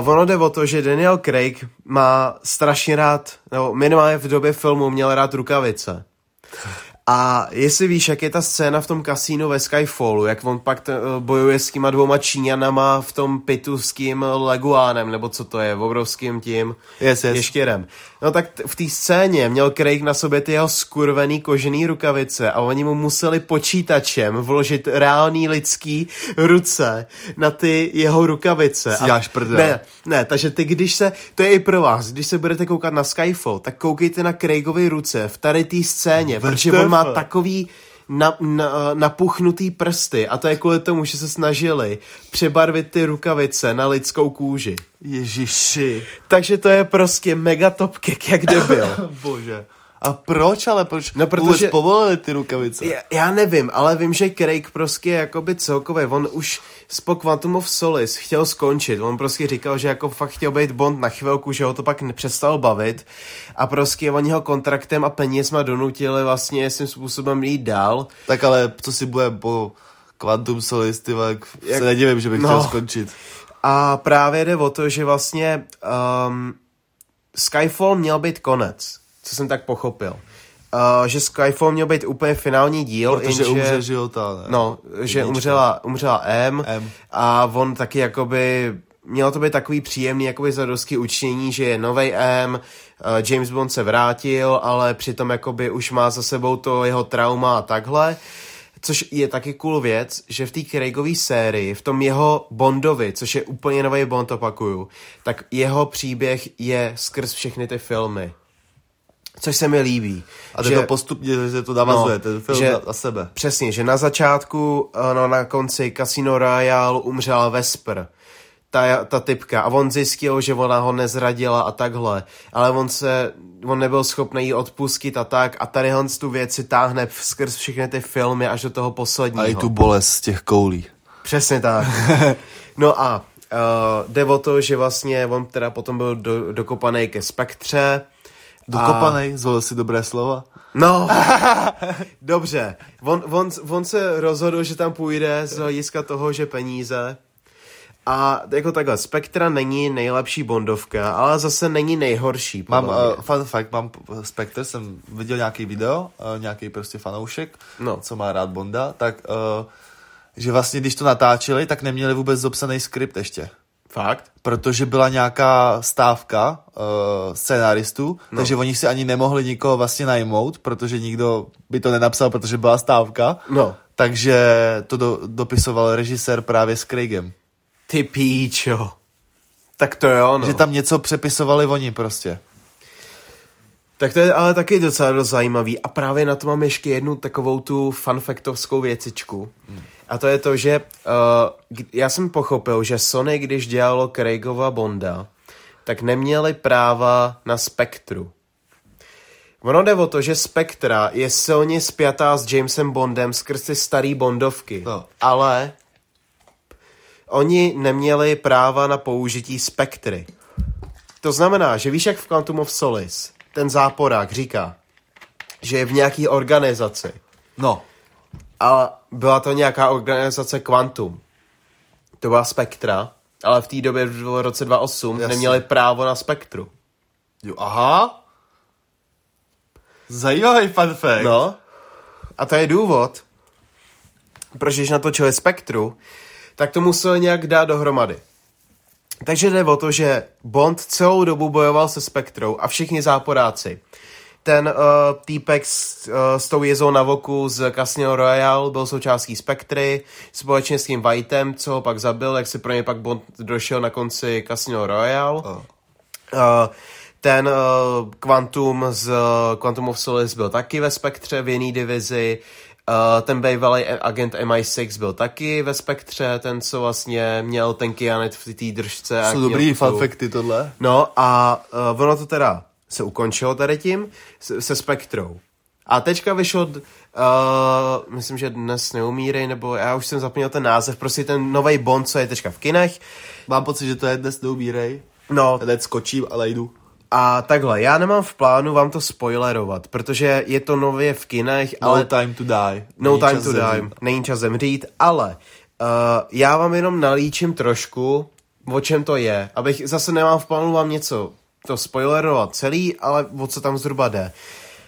uh, ono jde o to, že Daniel Craig má strašně rád, nebo minimálně v době filmu měl rád rukavice. A jestli víš, jak je ta scéna v tom kasínu ve Skyfallu, jak on pak t- bojuje s těma dvouma Číňanama v tom pitu s tím Leguánem, nebo co to je, obrovským tím Yes, yes. ještěrem. No tak t- v té scéně měl Craig na sobě ty jeho skurvený kožený rukavice a oni mu museli počítačem vložit reální lidský ruce na ty jeho rukavice. Si A- děláš prdel. Ne, ne, takže ty když se, to je i pro vás, když se budete koukat na Skyfall, tak koukejte na Craigovy ruce v tady té scéně, protože on má WTF? takový na, na, napuchnutý prsty a to je kvůli tomu, že se snažili přebarvit ty rukavice na lidskou kůži. Ježiši. Takže to je prostě mega top kick, jak debil. (laughs) Bože. A proč ale? Proč No, protože- vůbec povolili ty rukavice? Já, já nevím, ale vím, že Craig prostě jakoby celkově, on už po Quantum of Solace chtěl skončit, on prostě říkal, že jako fakt chtěl být Bond na chvilku, že ho to pak přestal bavit a prostě oni ho kontraktem a penězma donutili vlastně svým způsobem jít dál. Tak ale co si bude po Quantum Solace, ty jak Jak- se nedivím, že bych No. chtěl skončit. A právě jde o to, že vlastně um, Skyfall měl být konec, co jsem tak pochopil. Uh, že Skyfall měl být úplně finální díl, Protože jenže... umře, že jo, ta, ne? No, že Jednička. umřela, umřela M, M. a on taky jakoby, mělo to být takový příjemný jakoby zadostky učení, že je novej M, uh, James Bond se vrátil, ale přitom jakoby už má za sebou to jeho trauma a takhle. Což je taky cool věc, že v té Craigové sérii, v tom jeho Bondovi, což je úplně nový Bond, opakuju, tak jeho příběh je skrz všechny ty filmy. Což se mi líbí. A jde to postupně, že to navazuje, No, ten film že- na, na sebe. Přesně, že na začátku, no na konci Casino Royale umřela Vesper, ta, ta typka, a on zjistil, že ona ho nezradila a takhle, ale on se, on nebyl schopný jí odpustit a tak a tady on tu věc si táhne skrz všechny ty filmy až do toho posledního. A i tu bolest z těch koulí. Přesně tak. (laughs) No a uh, jde o to, že vlastně on teda potom byl do, dokopaný ke Spektře. Dokopanej, zvolil si dobré slova. No, (laughs) dobře. On, on, on se rozhodl, že tam půjde z hlediska toho, že peníze. A jako takhle, Spektra není nejlepší bondovka, ale zase není nejhorší. Mám, mě. uh, fun fact, mám Spectre, jsem viděl nějaký video, uh, nějaký prostě fanoušek, No. co má rád Bonda, tak uh, že vlastně když to natáčeli, tak neměli vůbec zapsaný skript ještě. Fakt? Protože byla nějaká stávka uh, scénaristů, no. takže oni si ani nemohli nikoho vlastně najmout, protože nikdo by to nenapsal, protože byla stávka. No. Takže to do, dopisoval režisér právě s Craigem. Ty píčo. Tak to jo, no. Že tam něco přepisovali oni prostě. Tak to je ale taky docela dost zajímavý. A právě na to mám ještě jednu takovou tu fanfaktovskou věcičku. A to je to, že uh, já jsem pochopil, že Sony, když dělalo Craigova Bonda, tak neměli práva na Spektru. Ono jde o to, že Spektra je silně spjatá s Jamesem Bondem skrz ty starý Bondovky. No. Ale oni neměli práva na použití spektry. To znamená, že víš, jak v Quantum of Solace ten záporák říká, že je v nějaký organizaci No, a byla to nějaká organizace Quantum. To byla Spektra, ale v té době v roce 2008 Jasně. neměli právo na Spektru. jo, aha. Zajímavý fun fact. No, a to je důvod, proč když natočili Spektru, tak to museli nějak dát dohromady. Takže jde o to, že Bond celou dobu bojoval se Spektrou a všichni záporáci. Ten uh, týpek s, uh, s tou jezou na voku z Casino Royale byl součástí Spektry společně s tím Whiteem, co ho pak zabil, jak si pro něj pak Bond došel na konci Casino Royale. Oh. Uh, ten uh, Quantum z uh, Quantum of Solace byl taky ve Spektře v jiný divizi. Uh, ten bývalý agent MI6 byl taky ve Spektře, ten, co vlastně měl ten kyanet v té držce. Jsou dobrý facty tohle. No a uh, ono to teda se ukončilo tady tím se, se Spektrou. A teďka vyšel, uh, myslím, že dnes neumírej, nebo já už jsem zapomněl ten název, prostě ten nový Bond, co je teďka v kinech. Mám pocit, že to je dnes neumírej. No, Hned skočím, ale jdu. a takhle, já nemám v plánu vám to spoilerovat, protože je to nově v kinech, No ale time to die. no Není time to zemřít. die, není čas zemřít, ale uh, já vám jenom nalíčím trošku, o čem to je, abych zase nemám v plánu vám něco to spoilerovat celý, ale o co tam zhruba jde.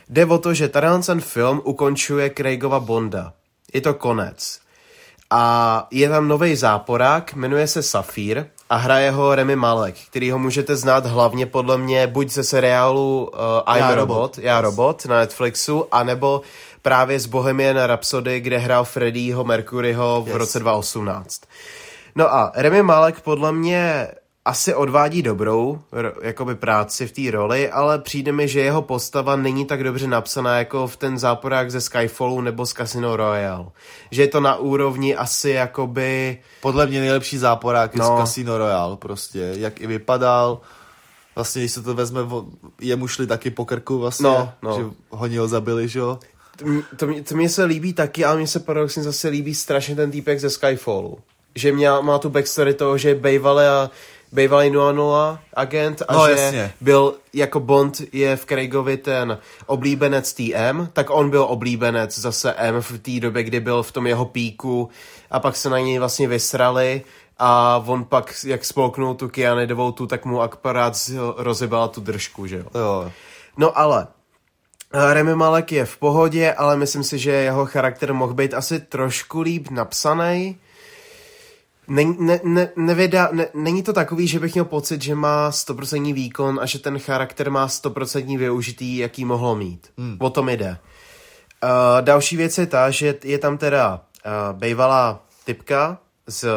Jde o to, že ten film ukončuje Craigova Bonda. Je to konec. A je tam nový záporák, jmenuje se Safír a hraje ho Remy Malek, který ho můžete znát hlavně podle mě buď ze seriálu uh, I'm Já, Robot. Robot, Já Robot na Netflixu, anebo právě z Bohemian Rhapsody, kde hrál Freddieho Mercuryho v Yes. roce 2018. No a Remy Malek podle mě asi odvádí dobrou jakoby práci v té roli, ale přijde mi, že jeho postava není tak dobře napsaná jako v ten záporák ze Skyfallu nebo z Casino Royale. Že je to na úrovni asi jakoby... Podle mě nejlepší záporák je No. z Casino Royale prostě. Jak i vypadal. Vlastně, když se to vezme, jemu šli taky po krku vlastně, No, no. že oni ho zabili, že jo. To, mě- to, mě- se líbí taky, ale mně se paradoxně zase líbí strašně ten týpek ze Skyfallu. Že mě, má tu backstory toho, že je a bývalý 00 agent a No, že jasně. byl jako Bond je v Craigovi ten oblíbenec TM, tak on byl oblíbenec zase M v té době, kdy byl v tom jeho píku a pak se na něj vlastně vysrali a on pak, jak spolknul tu Kyanidovou tu, tak mu akorát z- rozebala tu držku, že jo. Jo. No ale eh, Remy Malek je v pohodě, ale myslím si, že jeho charakter mohl být asi trošku líp napsaný. Ne, ne, ne, nevydá, ne, není to takový, že bych měl pocit, že má 100% výkon a že ten charakter má 100% využitý, jaký mohlo mít. Hmm. O tom jde. Uh, další věc je ta, že je tam teda uh, bývalá typka z,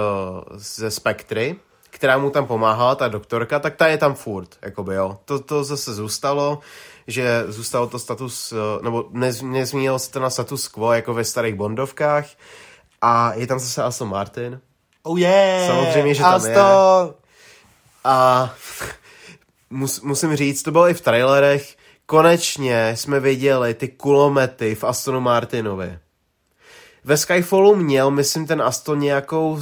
ze Spektry, která mu tam pomáhala, ta doktorka, tak ta je tam furt, jakoby jo. To, to zase zůstalo, že zůstalo to status, eh, nebo nez, nezměnilo se to na status quo, jako ve starých Bondovkách. A je tam zase Aston Martin. Oh yeah! Samozřejmě, že tam je. A (laughs) mus, musím říct, to bylo i v trailerech, konečně jsme viděli ty kulomety v Astonu Martinovi. Ve Skyfallu měl, myslím, ten Aston nějakou, uh,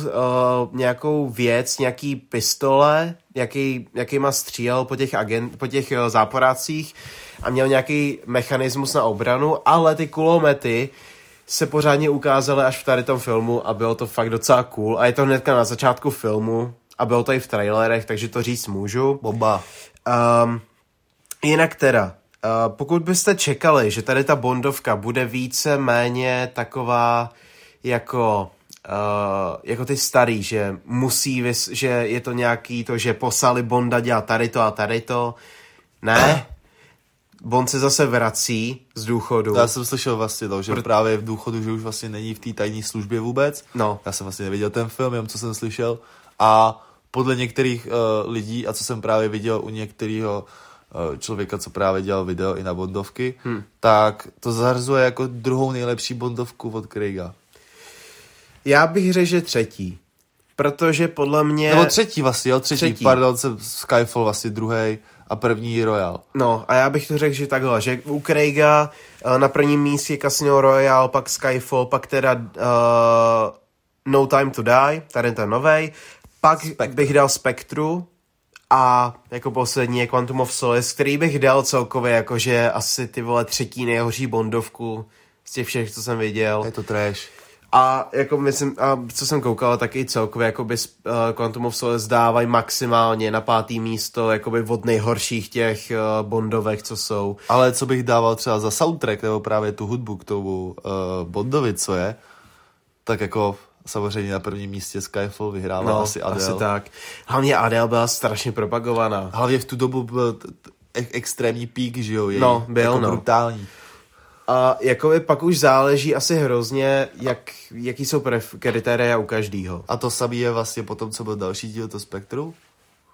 nějakou věc, nějaký pistole, jaký, jakýma střílel po těch, agent, po těch uh, záporácích a měl nějaký mechanismus na obranu, ale ty kulomety se pořádně ukázaly až v tady tom filmu a bylo to fakt docela cool a je to hnedka na začátku filmu a bylo to i v trailerech, takže to říct můžu. Bomba. Um, jinak teda, uh, pokud byste čekali, že tady ta Bondovka bude více méně taková jako, uh, jako ty starý, že musí, vys, že je to nějaký to, že poslali Bonda dělat tady to a tady to, ne. Bond se zase vrací z důchodu. Já jsem slyšel vlastně to, že právě v důchodu, že už vlastně není v té tajné službě vůbec. No. Já jsem vlastně neviděl ten film, jenom co jsem slyšel. A podle některých uh, lidí, a co jsem právě viděl u některého uh, člověka, co právě dělal video i na Bondovky, hmm. tak to zahrnuje jako druhou nejlepší Bondovku od Craiga. Já bych řekl, že třetí. Protože podle mě... Nebo třetí vlastně, jo, třetí, Třetí. třetí. pardon, jsem Skyfall vlastně druhý a první Royal. No, a já bych to řekl, že takhle, že u Craiga eh, na prvním místě Casino Royale, pak Skyfall, pak teda uh, No Time to Die, tady ten novej, pak Spectre. bych dal Spectru a jako poslední je Quantum of Solace, který bych dal celkově jakože asi ty vole třetí nejhorší Bondovku z těch všech, co jsem viděl. Je to trash. A jako myslím, a co jsem koukal, tak i celkově jakoby uh, Quantum of Solace dávají maximálně na pátý místo jakoby od nejhorších těch uh, Bondovek, co jsou. Ale co bych dával třeba za soundtrack, nebo právě tu hudbu k tomu uh, Bondovi, co je, tak jako samozřejmě na prvním místě Skyfall vyhrává No, asi Adele. asi tak. Hlavně Adele byla strašně propagovaná. Hlavně v tu dobu byl t- t- e- extrémní pík, že jo? Její, No, byl, jako no. brutální. A jakoby pak už záleží asi hrozně, jak, jaký jsou pref- kritéria u každýho. A to samé je vlastně potom, co byl další díl, to Spektru.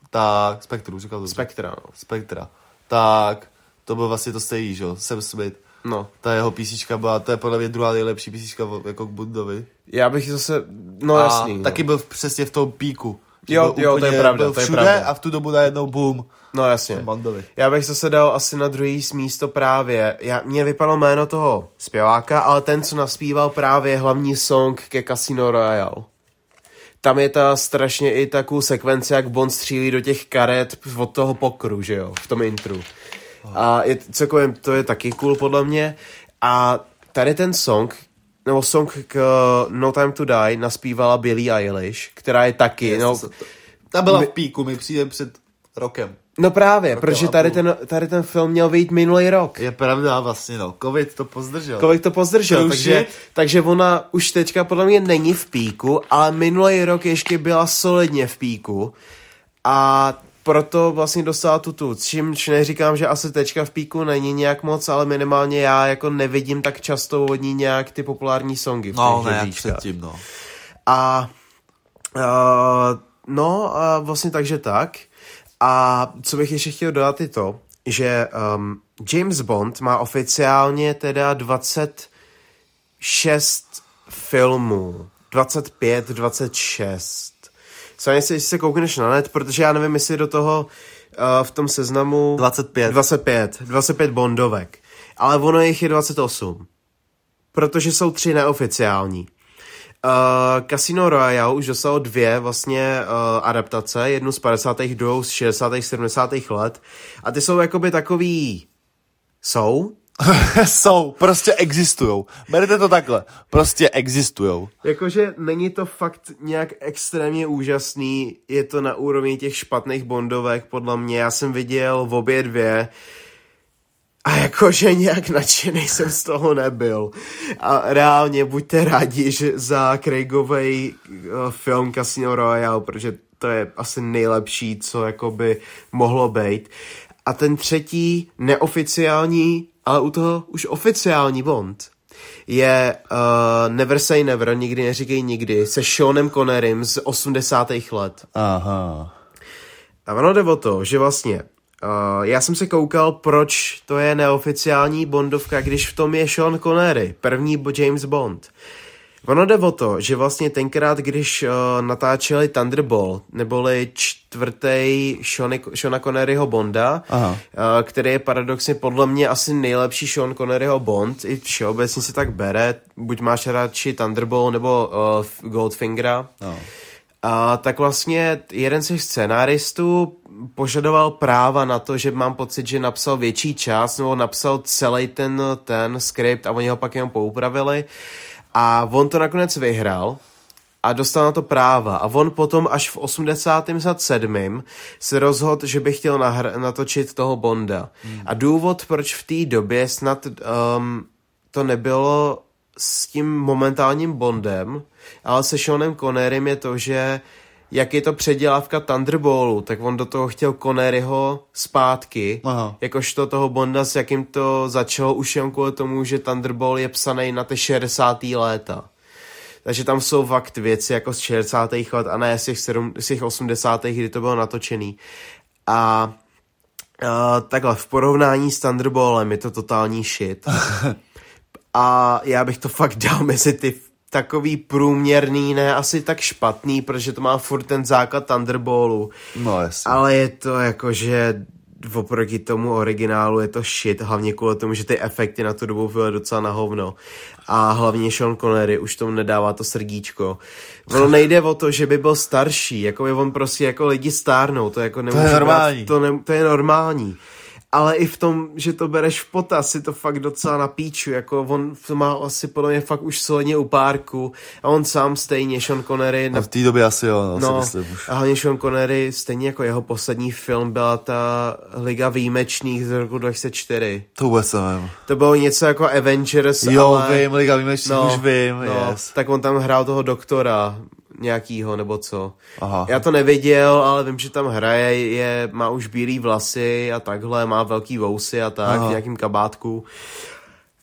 Tak, Spektru, říkal to. Spektra, no. Spektra. Tak, to byl vlastně to stejný, že jo? Sam Smith. no. Ta jeho písnička byla, to je podle mě druhá nejlepší písnička v- jako k Bundovi. Já bych zase, no a jasný. taky no. byl v- přesně v tom píku. Jo, jo, to je pravda, byl to je pravda. a v tu dobu najednou boom. No jasně. Bondovi. Já bych zase dal asi na druhý místo právě, já, mě vypadlo jméno toho zpěváka, ale ten, co naspíval právě hlavní song ke Casino Royale. Tam je ta strašně i takovou sekvence, jak Bond střílí do těch karet od toho pokru, že jo, v tom intru. A je, celkově to je taky cool podle mě. A tady ten song, nebo song k uh, No Time to Die naspívala Billie Eilish, která je taky, no, Ta byla My- v píku, mi přijde před rokem. no právě, Rokem protože tady ten, tady ten film měl vyjít minulý rok. Je pravda vlastně, no. Covid to pozdržel. Kolik to pozdržel, Cruise takže, takže ona už teďka podle mě není v píku, ale minulý rok ještě byla solidně v píku a proto vlastně dostala tutu, čímž neříkám, že asi teďka v píku není nějak moc, ale minimálně já jako nevidím tak často od ní nějak ty populární songy v No, ne, jak předtím, no. A uh, no, a vlastně takže tak. A co bych ještě chtěl dodat je to, že um, James Bond má oficiálně teda 26 filmů. 25, 26. Si, jestli se koukneš na net, protože já nevím, jestli do toho uh, v tom seznamu... 25. 25. 25 Bondovek. Ale ono jich je 28. Protože jsou tři neoficiální. Uh, Casino Royale už dostalo dvě vlastně uh, adaptace, jednu z 50. druhou z 60. 70. let a ty jsou jakoby takový jsou, (laughs) Jsou, prostě existujou. Berete to takhle, prostě existujou. Jakože není to fakt nějak extrémně úžasný, je to na úrovni těch špatných bondovek, podle mě. Já jsem viděl v obě dvě a jakože nějak nadšený jsem z toho nebyl. A reálně buďte rádi, že za Craigovej uh, film Casino Royale, protože to je asi nejlepší, co jakoby mohlo být. A ten třetí, neoficiální, ale u toho už oficiální Bond, je uh, Never Say Never, nikdy neříkej nikdy, se Seanem Connerym z 80. let. Aha. A ono jde o to, že vlastně uh, já jsem se koukal, proč to je neoficiální Bondovka, když v tom je Sean Connery, první James Bond. Ono jde o to, že vlastně tenkrát, když uh, natáčeli Thunderball, neboli čtvrtý Seana Conneryho Bonda, Aha. uh, který je paradoxně podle mě asi nejlepší Sean Conneryho Bond, i všeobecně si tak bere, buď máš radši Thunderball nebo uh, Goldfingera, No. a tak vlastně jeden z těch scénáristů požadoval práva na to, že mám pocit, že napsal větší část, nebo napsal celý ten, ten skript a oni ho pak jenom poupravili. A on to nakonec vyhrál a dostal na to práva. A on potom až v 87. se rozhodl, že by chtěl nahr- natočit toho Bonda. Hmm. A důvod, proč v té době snad um, to nebylo s tím momentálním Bondem, ale se Seanem Connerym je to, že jak je to předělávka Thunderballu, tak on do toho chtěl Conneryho zpátky, Aha. jakožto toho Bonda, s jakým to začalo už jen kvůli tomu, že Thunderball je psaný na ty 60. léta. Takže tam jsou fakt věci jako z 60. let a ne z těch, 7, z těch 80. kdy to bylo natočený. A Uh, takhle, v porovnání s Thunderballem je to totální shit. (laughs) A já bych to fakt dal mezi ty takový průměrný, ne asi tak špatný, protože to má furt ten základ Thunderballu. No jasně. Ale je to jakože oproti tomu originálu je to shit, hlavně kvůli tomu, že ty efekty na tu dobu byly docela na hovno. A hlavně Sean Connery už tomu nedává to srdíčko. Ono (laughs) nejde o to, že by byl starší, jako je on prostě jako lidi stárnou, to jako To je normální. Brát, to, ne, to je normální ale i v tom, že to bereš v potaz, si to fakt docela na píču, jako on to má asi podle mě fakt už solidně u párku a on sám stejně, Sean Connery... No v té době asi jo, no, no si myslím už. a hlavně Sean Connery, stejně jako jeho poslední film byla ta Liga výjimečných z roku 2004. To vůbec nevím. To bylo něco jako Avengers, Jo, ale... vím, Liga výjimečných no, už vím, no, yes. Tak on tam hrál toho doktora, nějakýho, nebo co. Aha. Já to neviděl, ale vím, že tam hraje, je, má už bílý vlasy a takhle, má velký vousy a tak, Aha. v nějakým kabátku.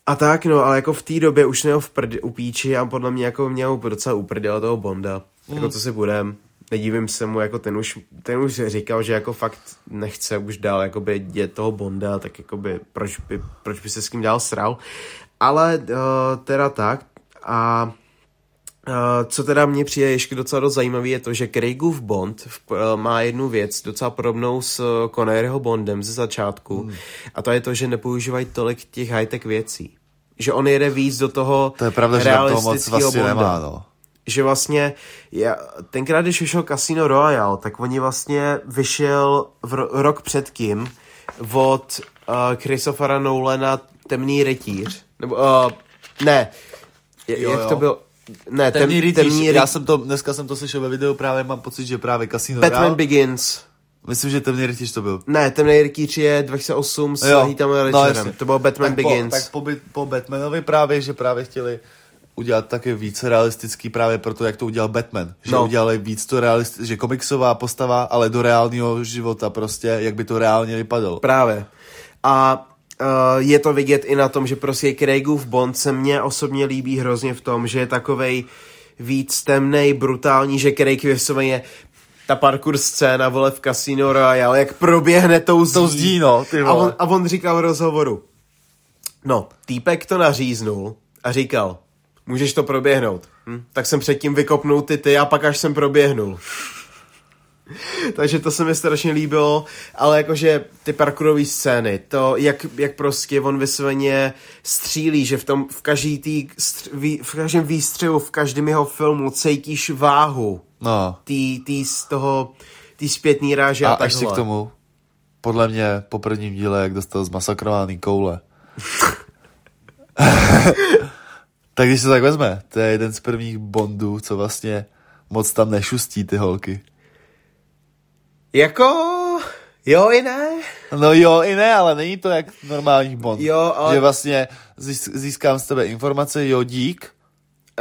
A tak, no, ale jako v té době už měl v prd, u píči a podle mě jako měl docela uprdel toho Bonda. Mm. Jako co si budem. Nedívím se mu, jako ten už, ten už říkal, že jako fakt nechce už dál jakoby dět toho Bonda, tak jakoby proč by, proč by se s kým dál sral. Ale uh, teda tak a co teda mně přijde ještě docela dost zajímavý je to, že Craigův Bond uh, má jednu věc docela podobnou s uh, Conneryho Bondem ze začátku hmm. a to je to, že nepoužívají tolik těch high-tech věcí. Že on jede víc do toho To je pravda, že toho moc vlastně Bonda. nemá, no. Že vlastně, já, tenkrát, když vyšel Casino Royale, tak oni vlastně vyšel v ro- rok předtím od uh, Christophera Nolana Temný rytíř. Nebo, uh, ne, jo, jak jo. to bylo? Ne, temný, rytíř, temný rytíř. Já jsem to, dneska jsem to slyšel ve videu, právě mám pocit, že právě Casino Batman Royale. Begins. Myslím, že temný rytíř to byl. Ne, temný rytíř je 2008 s Ledgerem. No, to byl Batman tak Begins. Po, tak po, po Batmanovi právě, že právě chtěli udělat taky více realistický právě proto, jak to udělal Batman. Že no. udělali víc to realistické, že komiksová postava, ale do reálného života prostě, jak by to reálně vypadalo. Právě. A uh, je to vidět i na tom, že prostě Craigův Bond se mně osobně líbí hrozně v tom, že je takovej víc temnej, brutální, že Craig je ta parkour scéna, vole, v Casino Royale, jak proběhne tou zdí. Tou zdí, no, ty vole. A on, a on říkal v rozhovoru, no, týpek to naříznul a říkal, můžeš to proběhnout. Hm? Tak jsem předtím vykopnul ty ty a pak až jsem proběhnul. (laughs) Takže to se mi strašně líbilo, ale jakože ty parkourové scény, to jak, jak prostě on vysloveně střílí, že v tom, v každý tý, v každém výstřelu, v každém jeho filmu cítíš váhu. No. Tý, tý z toho, tý zpětný ráže a, a takhle. k tomu, podle mě po prvním díle, jak dostal zmasakrovaný koule. (laughs) tak když se tak vezme, to je jeden z prvních Bondů, co vlastně moc tam nešustí ty holky. Jako... Jo i ne. No jo i ne, ale není to jak normální Bond. Jo, ale... Že vlastně získám z tebe informace, jo dík,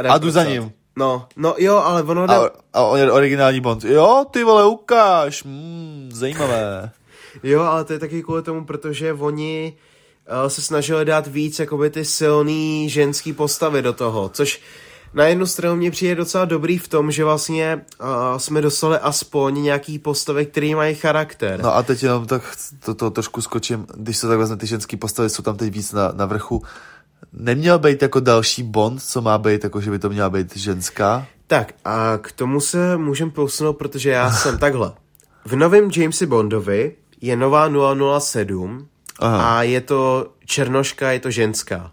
a jdu za ním. No, no jo, ale ono... Jde... A, a on je originální Bond. Jo, ty vole, ukáž. Mm, zajímavé. jo, ale to je taky kvůli tomu, protože oni uh, se snažili dát víc jakoby ty silný ženský postavy do toho, což na jednu stranu mě přijde docela dobrý v tom, že vlastně uh, jsme dostali aspoň nějaký postavy, který mají charakter. No a teď jenom tak to, to trošku skočím, když se tak vezme, ty ženské postavy jsou tam teď víc na, na vrchu. Neměl být jako další Bond, co má být, jako že by to měla být ženská? Tak a k tomu se můžem posunout, protože já jsem (laughs) takhle. V novém Jamesi Bondovi je nová 007 Aha. a je to černoška, je to ženská.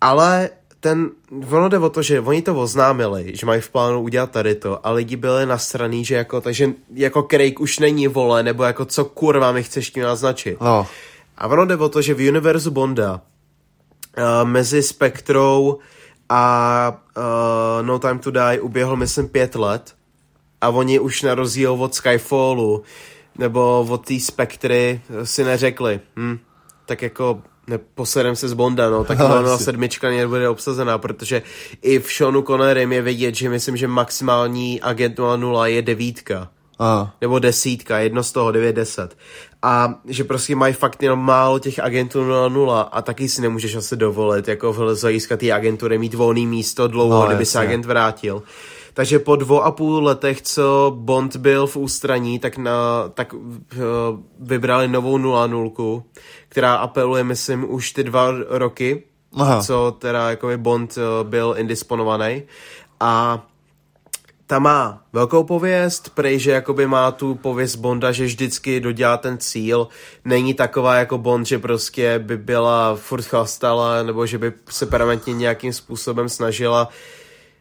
Ale ten, ono jde o to, že oni to oznámili, že mají v plánu udělat tady to a lidi byli nasraný, že jako, takže jako Craig už není vole, nebo jako co kurva mi chceš tím naznačit. No. A ono jde o to, že v univerzu Bonda uh, mezi Spektrou a uh, No Time to Die uběhl myslím pět let a oni už na rozdíl od Skyfallu nebo od té Spektry si neřekli, hm, tak jako neposedem se z Bonda, no, tak no, sedmička nebude obsazená, protože i v Seanu Connerym je vidět, že myslím, že maximální agent 00 je devítka. Aha. Nebo desítka, jedno z toho, 9-10. A že prostě mají fakt jenom málo těch agentů 0 a taky si nemůžeš asi dovolit, jako v hlediska té agentury mít volný místo dlouho, no, kdyby jasně. se agent vrátil. Takže po dvou a půl letech, co Bond byl v ústraní, tak, na, tak uh, vybrali novou 0 která apeluje, myslím, už ty dva roky, Aha. co teda jako Bond uh, byl indisponovaný. A ta má velkou pověst, prej, že jakoby má tu pověst Bonda, že vždycky dodělá ten cíl. Není taková jako Bond, že prostě by byla furt chastala, nebo že by se permanentně nějakým způsobem snažila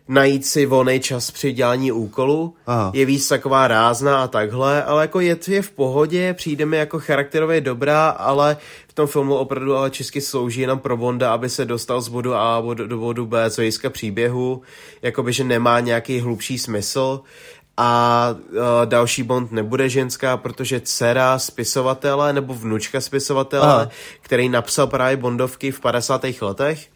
najít si volný čas při dělání úkolu. Aha. Je víc taková rázná a takhle, ale jako je to je v pohodě, přijde mi jako charakterově dobrá, ale v tom filmu opravdu ale česky slouží jenom pro Bonda, aby se dostal z bodu A do, do bodu B, co hlediska příběhu, jakoby, že nemá nějaký hlubší smysl a uh, další Bond nebude ženská, protože dcera spisovatele nebo vnučka spisovatele, Aha. který napsal právě Bondovky v 50. letech,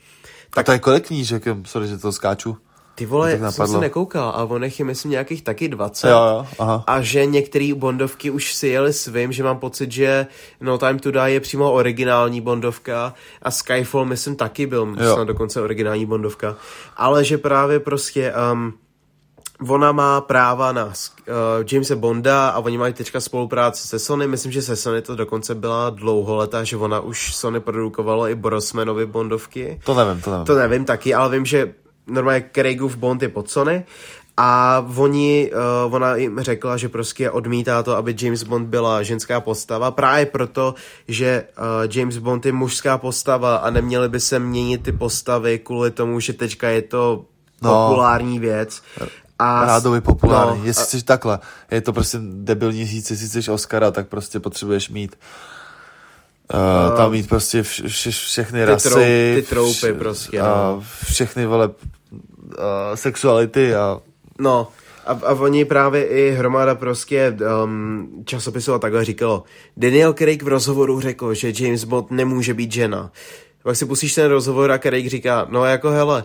Tak to je kolik knížek? Sorry, že to skáču. Ty vole, jsem napadlo. se nekoukal, ale on je myslím nějakých taky 20. Jo, jo, aha. A že některé Bondovky už si jeli svým, že mám pocit, že No Time to Die je přímo originální Bondovka a Skyfall myslím taky byl Jo. snad dokonce originální Bondovka. Ale že právě prostě um, ona má práva na uh, Jamesa Bonda a oni mají teďka spolupráci se Sony. Myslím, že se Sony to dokonce byla dlouholetá, že ona už Sony produkovala i Brosmanovi Bondovky. To nevím, to nevím. To nevím taky, ale vím, že normálně Craigův Bond je pod Sony a oni, uh, ona jim řekla, že prostě odmítá to, aby James Bond byla ženská postava, právě proto, že uh, James Bond je mužská postava a neměly by se měnit ty postavy kvůli tomu, že teďka je to No. populární věc. A Rádoby populární. no, Jestli a- chceš takhle, je to prostě debilní říct, jestli chceš Oscara, tak prostě potřebuješ mít Uh, tam mít prostě vš, vš, všechny Ty rasy, trou- ty troupy prostě, a no. všechny vole uh, sexuality a No, a, a oni právě i hromada prostě um, časopisů a takhle říkalo. Daniel Craig v rozhovoru řekl, že James Bond nemůže být žena. Pak si pustíš ten rozhovor a Craig říká, no jako hele,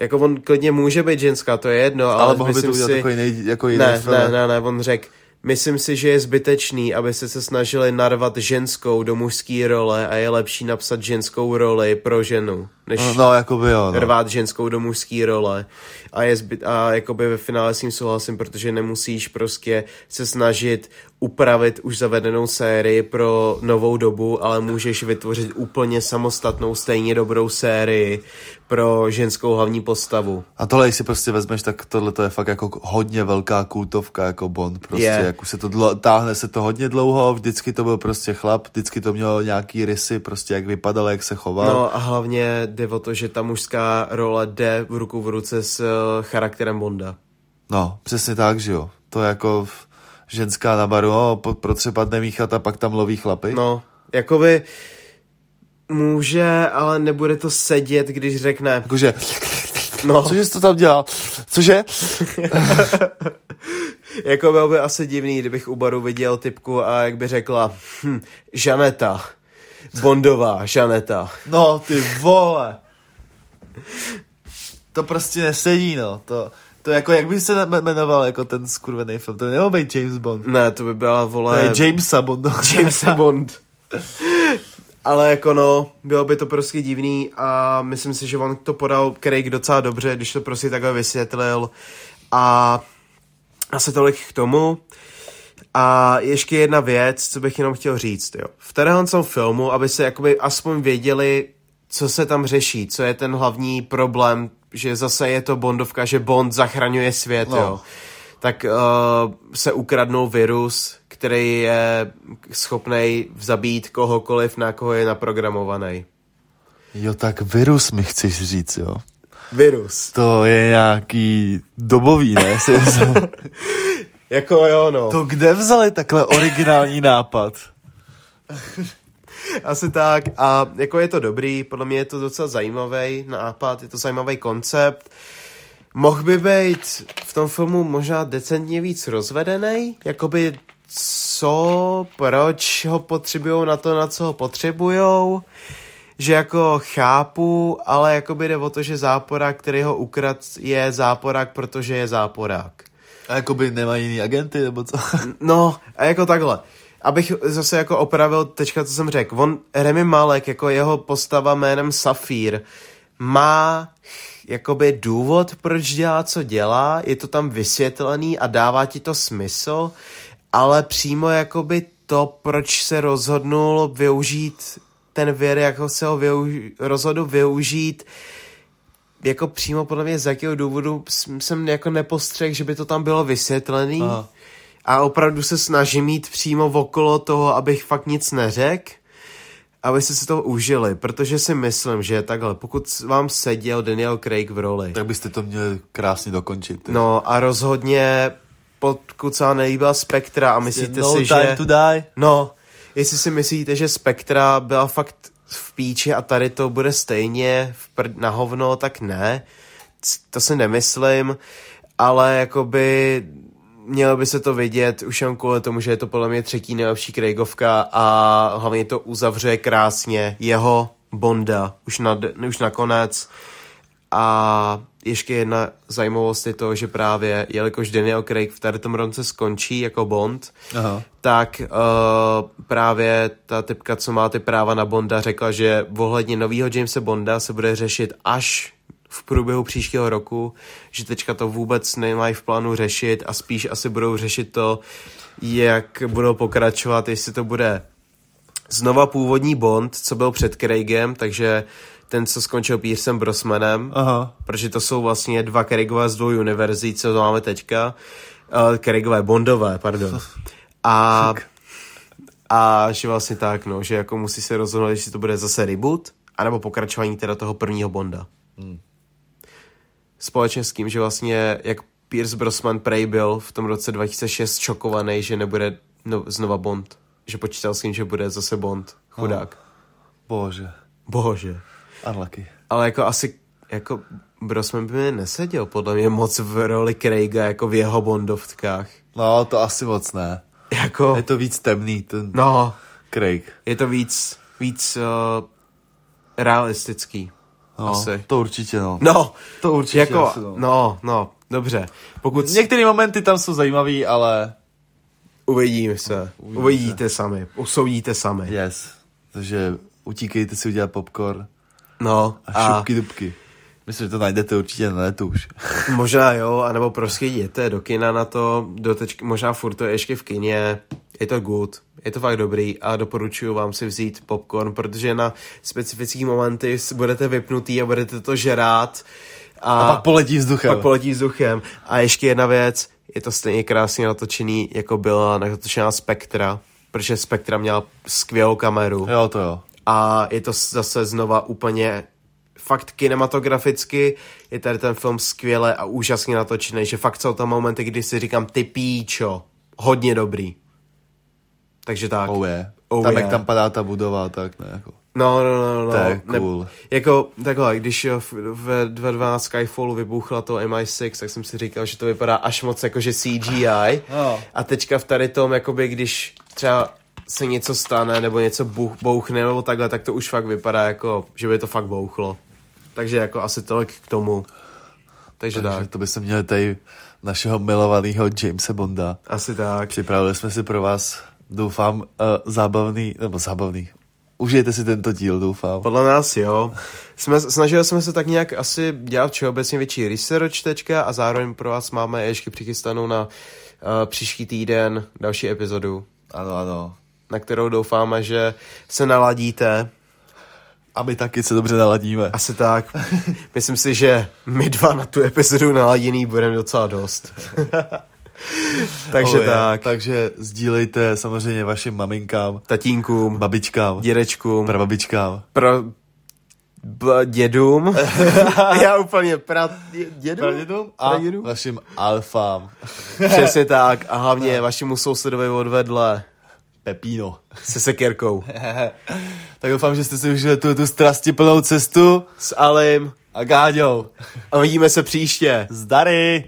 jako on klidně může být ženská, to je jedno, ale, ale mohl by to udělat si... takový nej, jako jiný ne, film. ne, ne, ne, on řekl, myslím si, že je zbytečný, aby se se snažili narvat ženskou do mužské role a je lepší napsat ženskou roli pro ženu, než No, no jakoby jo, no. rvát ženskou do mužské role a, je zbyt, a jakoby ve finále s tím souhlasím, protože nemusíš prostě se snažit upravit už zavedenou sérii pro novou dobu, ale můžeš vytvořit úplně samostatnou stejně dobrou sérii pro ženskou hlavní postavu. A tohle, když si prostě vezmeš, tak tohle to je fakt jako hodně velká kultovka jako Bond. Prostě, Je. jak už se to dlo, táhne se to hodně dlouho, vždycky to byl prostě chlap, vždycky to mělo nějaký rysy, prostě jak vypadal, jak se choval. No a hlavně jde o to, že ta mužská role jde v ruku v ruce s eh, charakterem Bonda. No, přesně tak, že jo. To je jako v- ženská na baru, o, protřepat nemíchat a pak tam loví chlapy. No, jakoby může, ale nebude to sedět, když řekne, Jakože, no, (laughs) cože jsi to tam dělal? Cože? (laughs) jako bylo by asi divný, kdybych u baru viděl typku a jak by řekla, hm, Žaneta, Bondová, Žaneta. No, ty vole. To prostě nesedí, no. To, to jako, jak by se jme- jmenoval jako ten skurvený film? To nemohl být James Bond. Ne, to by byla, To vole, je Jamesa Bonda. (laughs) James Bond. Ale jako no, bylo by to prostě divný a myslím si, že on to podal Craig docela dobře, když to prostě takhle vysvětlil a asi tolik k tomu. A ještě jedna věc, co bych jenom chtěl říct, jo. V téhle tom filmu, aby se jakoby aspoň věděli, co se tam řeší, co je ten hlavní problém, že zase je to Bondovka, že Bond zachraňuje svět, No. jo. Tak uh, se ukradnul virus, který je schopný zabít kohokoliv, na koho je naprogramovaný. Jo, tak virus mi chceš říct, jo. Virus. To je nějaký dobový, ne? (laughs) Jako jo, no. to kde vzali takhle originální nápad? (laughs) Asi tak. A jako je to dobrý, podle mě je to docela zajímavý nápad, je to zajímavý koncept. Mohl by být v tom filmu možná decentně víc rozvedený, jakoby co, proč ho potřebují na to, na co ho potřebujou, že jako chápu, ale jakoby jde o to, že záporák, který ho ukrad, je záporák, protože je záporák. A jakoby nemají jiný agenty, nebo co? No, a jako takhle. Abych zase jako opravil teďka, co jsem řekl. On, Remy Malek, jako jeho postava jménem Safír, má jakoby důvod, proč dělá, co dělá, je to tam vysvětlený a dává ti to smysl, ale přímo jakoby to, proč se rozhodnul využít ten vir, jako se ho využ- rozhodl využít, jako přímo podle mě z jakého důvodu jsem jako nepostřehl, že by to tam bylo vysvětlený. Aha. A opravdu se snažím mít přímo okolo toho, abych fakt nic neřekl, abyste si to užili, protože si myslím, že takhle, pokud vám seděl Daniel Craig v roli, Tak byste to měli krásně dokončit. no a rozhodně pokud se vám nelíbila Spektra a myslíte no si, time že... to die. No, jestli si myslíte, že Spektra byla fakt v píči a tady to bude stejně v prd na hovno, tak ne. To si nemyslím, ale jakoby mělo by se to vidět už jen kvůli tomu, že je to podle mě třetí nejlepší Craigovka a hlavně to uzavře krásně jeho Bonda už, na, už nakonec. A ještě jedna zajímavost je to, že právě, jelikož Daniel Craig v tady tom ronce skončí jako Bond, Aha. tak uh, právě ta typka, co má ty práva na Bonda, řekla, že ohledně nového Jamesa Bonda se bude řešit až v průběhu příštího roku, že teďka to vůbec nemají v plánu řešit a spíš asi budou řešit to, jak budou pokračovat, jestli to bude znova původní Bond, co byl před Craigem, takže ten, co skončil Piercem Brosmanem, Aha. protože to jsou vlastně dva Craigové z dvou univerzí, co to máme teďka. Uh, Craigové, Bondové, pardon. A, a že vlastně tak, no, že jako musí se rozhodnout, jestli to bude zase reboot, anebo pokračování teda toho prvního Bonda. Hmm. Společně s tím, že vlastně, jak Pierce Brosnan prej byl v tom roce 2006 šokovaný, že nebude no, znova Bond. Že počítal s tím, že bude zase Bond. Chudák. Bože. Bože. Unlucky. Ale jako asi, jako Brosman by mi neseděl podle mě moc v roli Craiga, jako v jeho bondovkách. No, to asi moc ne. Jako, Je to víc temný, ten no, Craig. je to víc, víc uh, realistický. No, Asi. To určitě, no. No, To určitě jako, asi, no. no, no, dobře. Pokud Některé momenty tam jsou zajímavý, ale uvidíme se, Uvidíme uvidíte sami, usoudíte sami. yes. Takže utíkejte si udělat popcorn No, a, a šupky dubky. Myslím, že to najdete určitě na netu už. (laughs) možná jo, anebo prostě jděte do kina na to, do tečky, možná furt to je ještě v kině, je to good, je to fakt dobrý a doporučuji vám si vzít popcorn, protože na specifický momenty budete vypnutý a budete to žerát. A, A pak poletí vzduchem. pak poletí vzduchem. A ještě jedna věc, je to stejně krásně natočený, jako byla natočená Spectra, protože Spectra měla skvělou kameru Jo, to jo. a je to zase znova úplně fakt kinematograficky je tady ten film skvěle a úžasně natočený, že fakt jsou tam momenty, kdy si říkám ty píčo, hodně dobrý. Takže tak. Oh yeah. Oh tam, yeah. jak tam padá ta budova, tak ne, jako. No, no, no, no. To je ne, cool. jako takhle, když eh, v- ve 2.12 Skyfallu vybuchla to MI6, tak jsem si říkal, že to vypadá až moc jako, že CGI. No. A teďka v tady tom, jakoby, když třeba se něco stane, nebo něco buch, bouchne, nebo takhle, tak to už fakt vypadá jako, že by to fakt bouchlo. Takže jako asi tolik k tomu. Takže, Takže tak, to by se měli tady našeho milovaného Jamesa Bonda. asi tak. Připravili jsme si pro vás, doufám, uh, zábavný, nebo zábavný. Užijte si tento díl, doufám. Podle nás jo. Jsme, snažili jsme se tak nějak asi dělat všeobecně větší research teďka a zároveň pro vás máme ještě přichystanou na uh, příští týden další epizodu, Ano, ano. na kterou doufáme, že se naladíte. A my taky se dobře naladíme. Asi tak. Myslím si, že my dva na tu epizodu naladěný budeme docela dost. (laughs) (laughs) Takže Oh, tak. Takže sdílejte samozřejmě vašim maminkám, Tatínkům, babičkám, dědečkům, prababičkám. pro b- dědům. (laughs) Já úplně pra... Dědům? Pradědům a Pradědům? vašim alfám. Přesně tak. A hlavně vašemu sousedovi odvedle Pepino. se sekerkou. (laughs) tak doufám, že jste si užili tu, tu strastiplnou cestu S Alim. a Gáďou. A vidíme se příště. Zdary!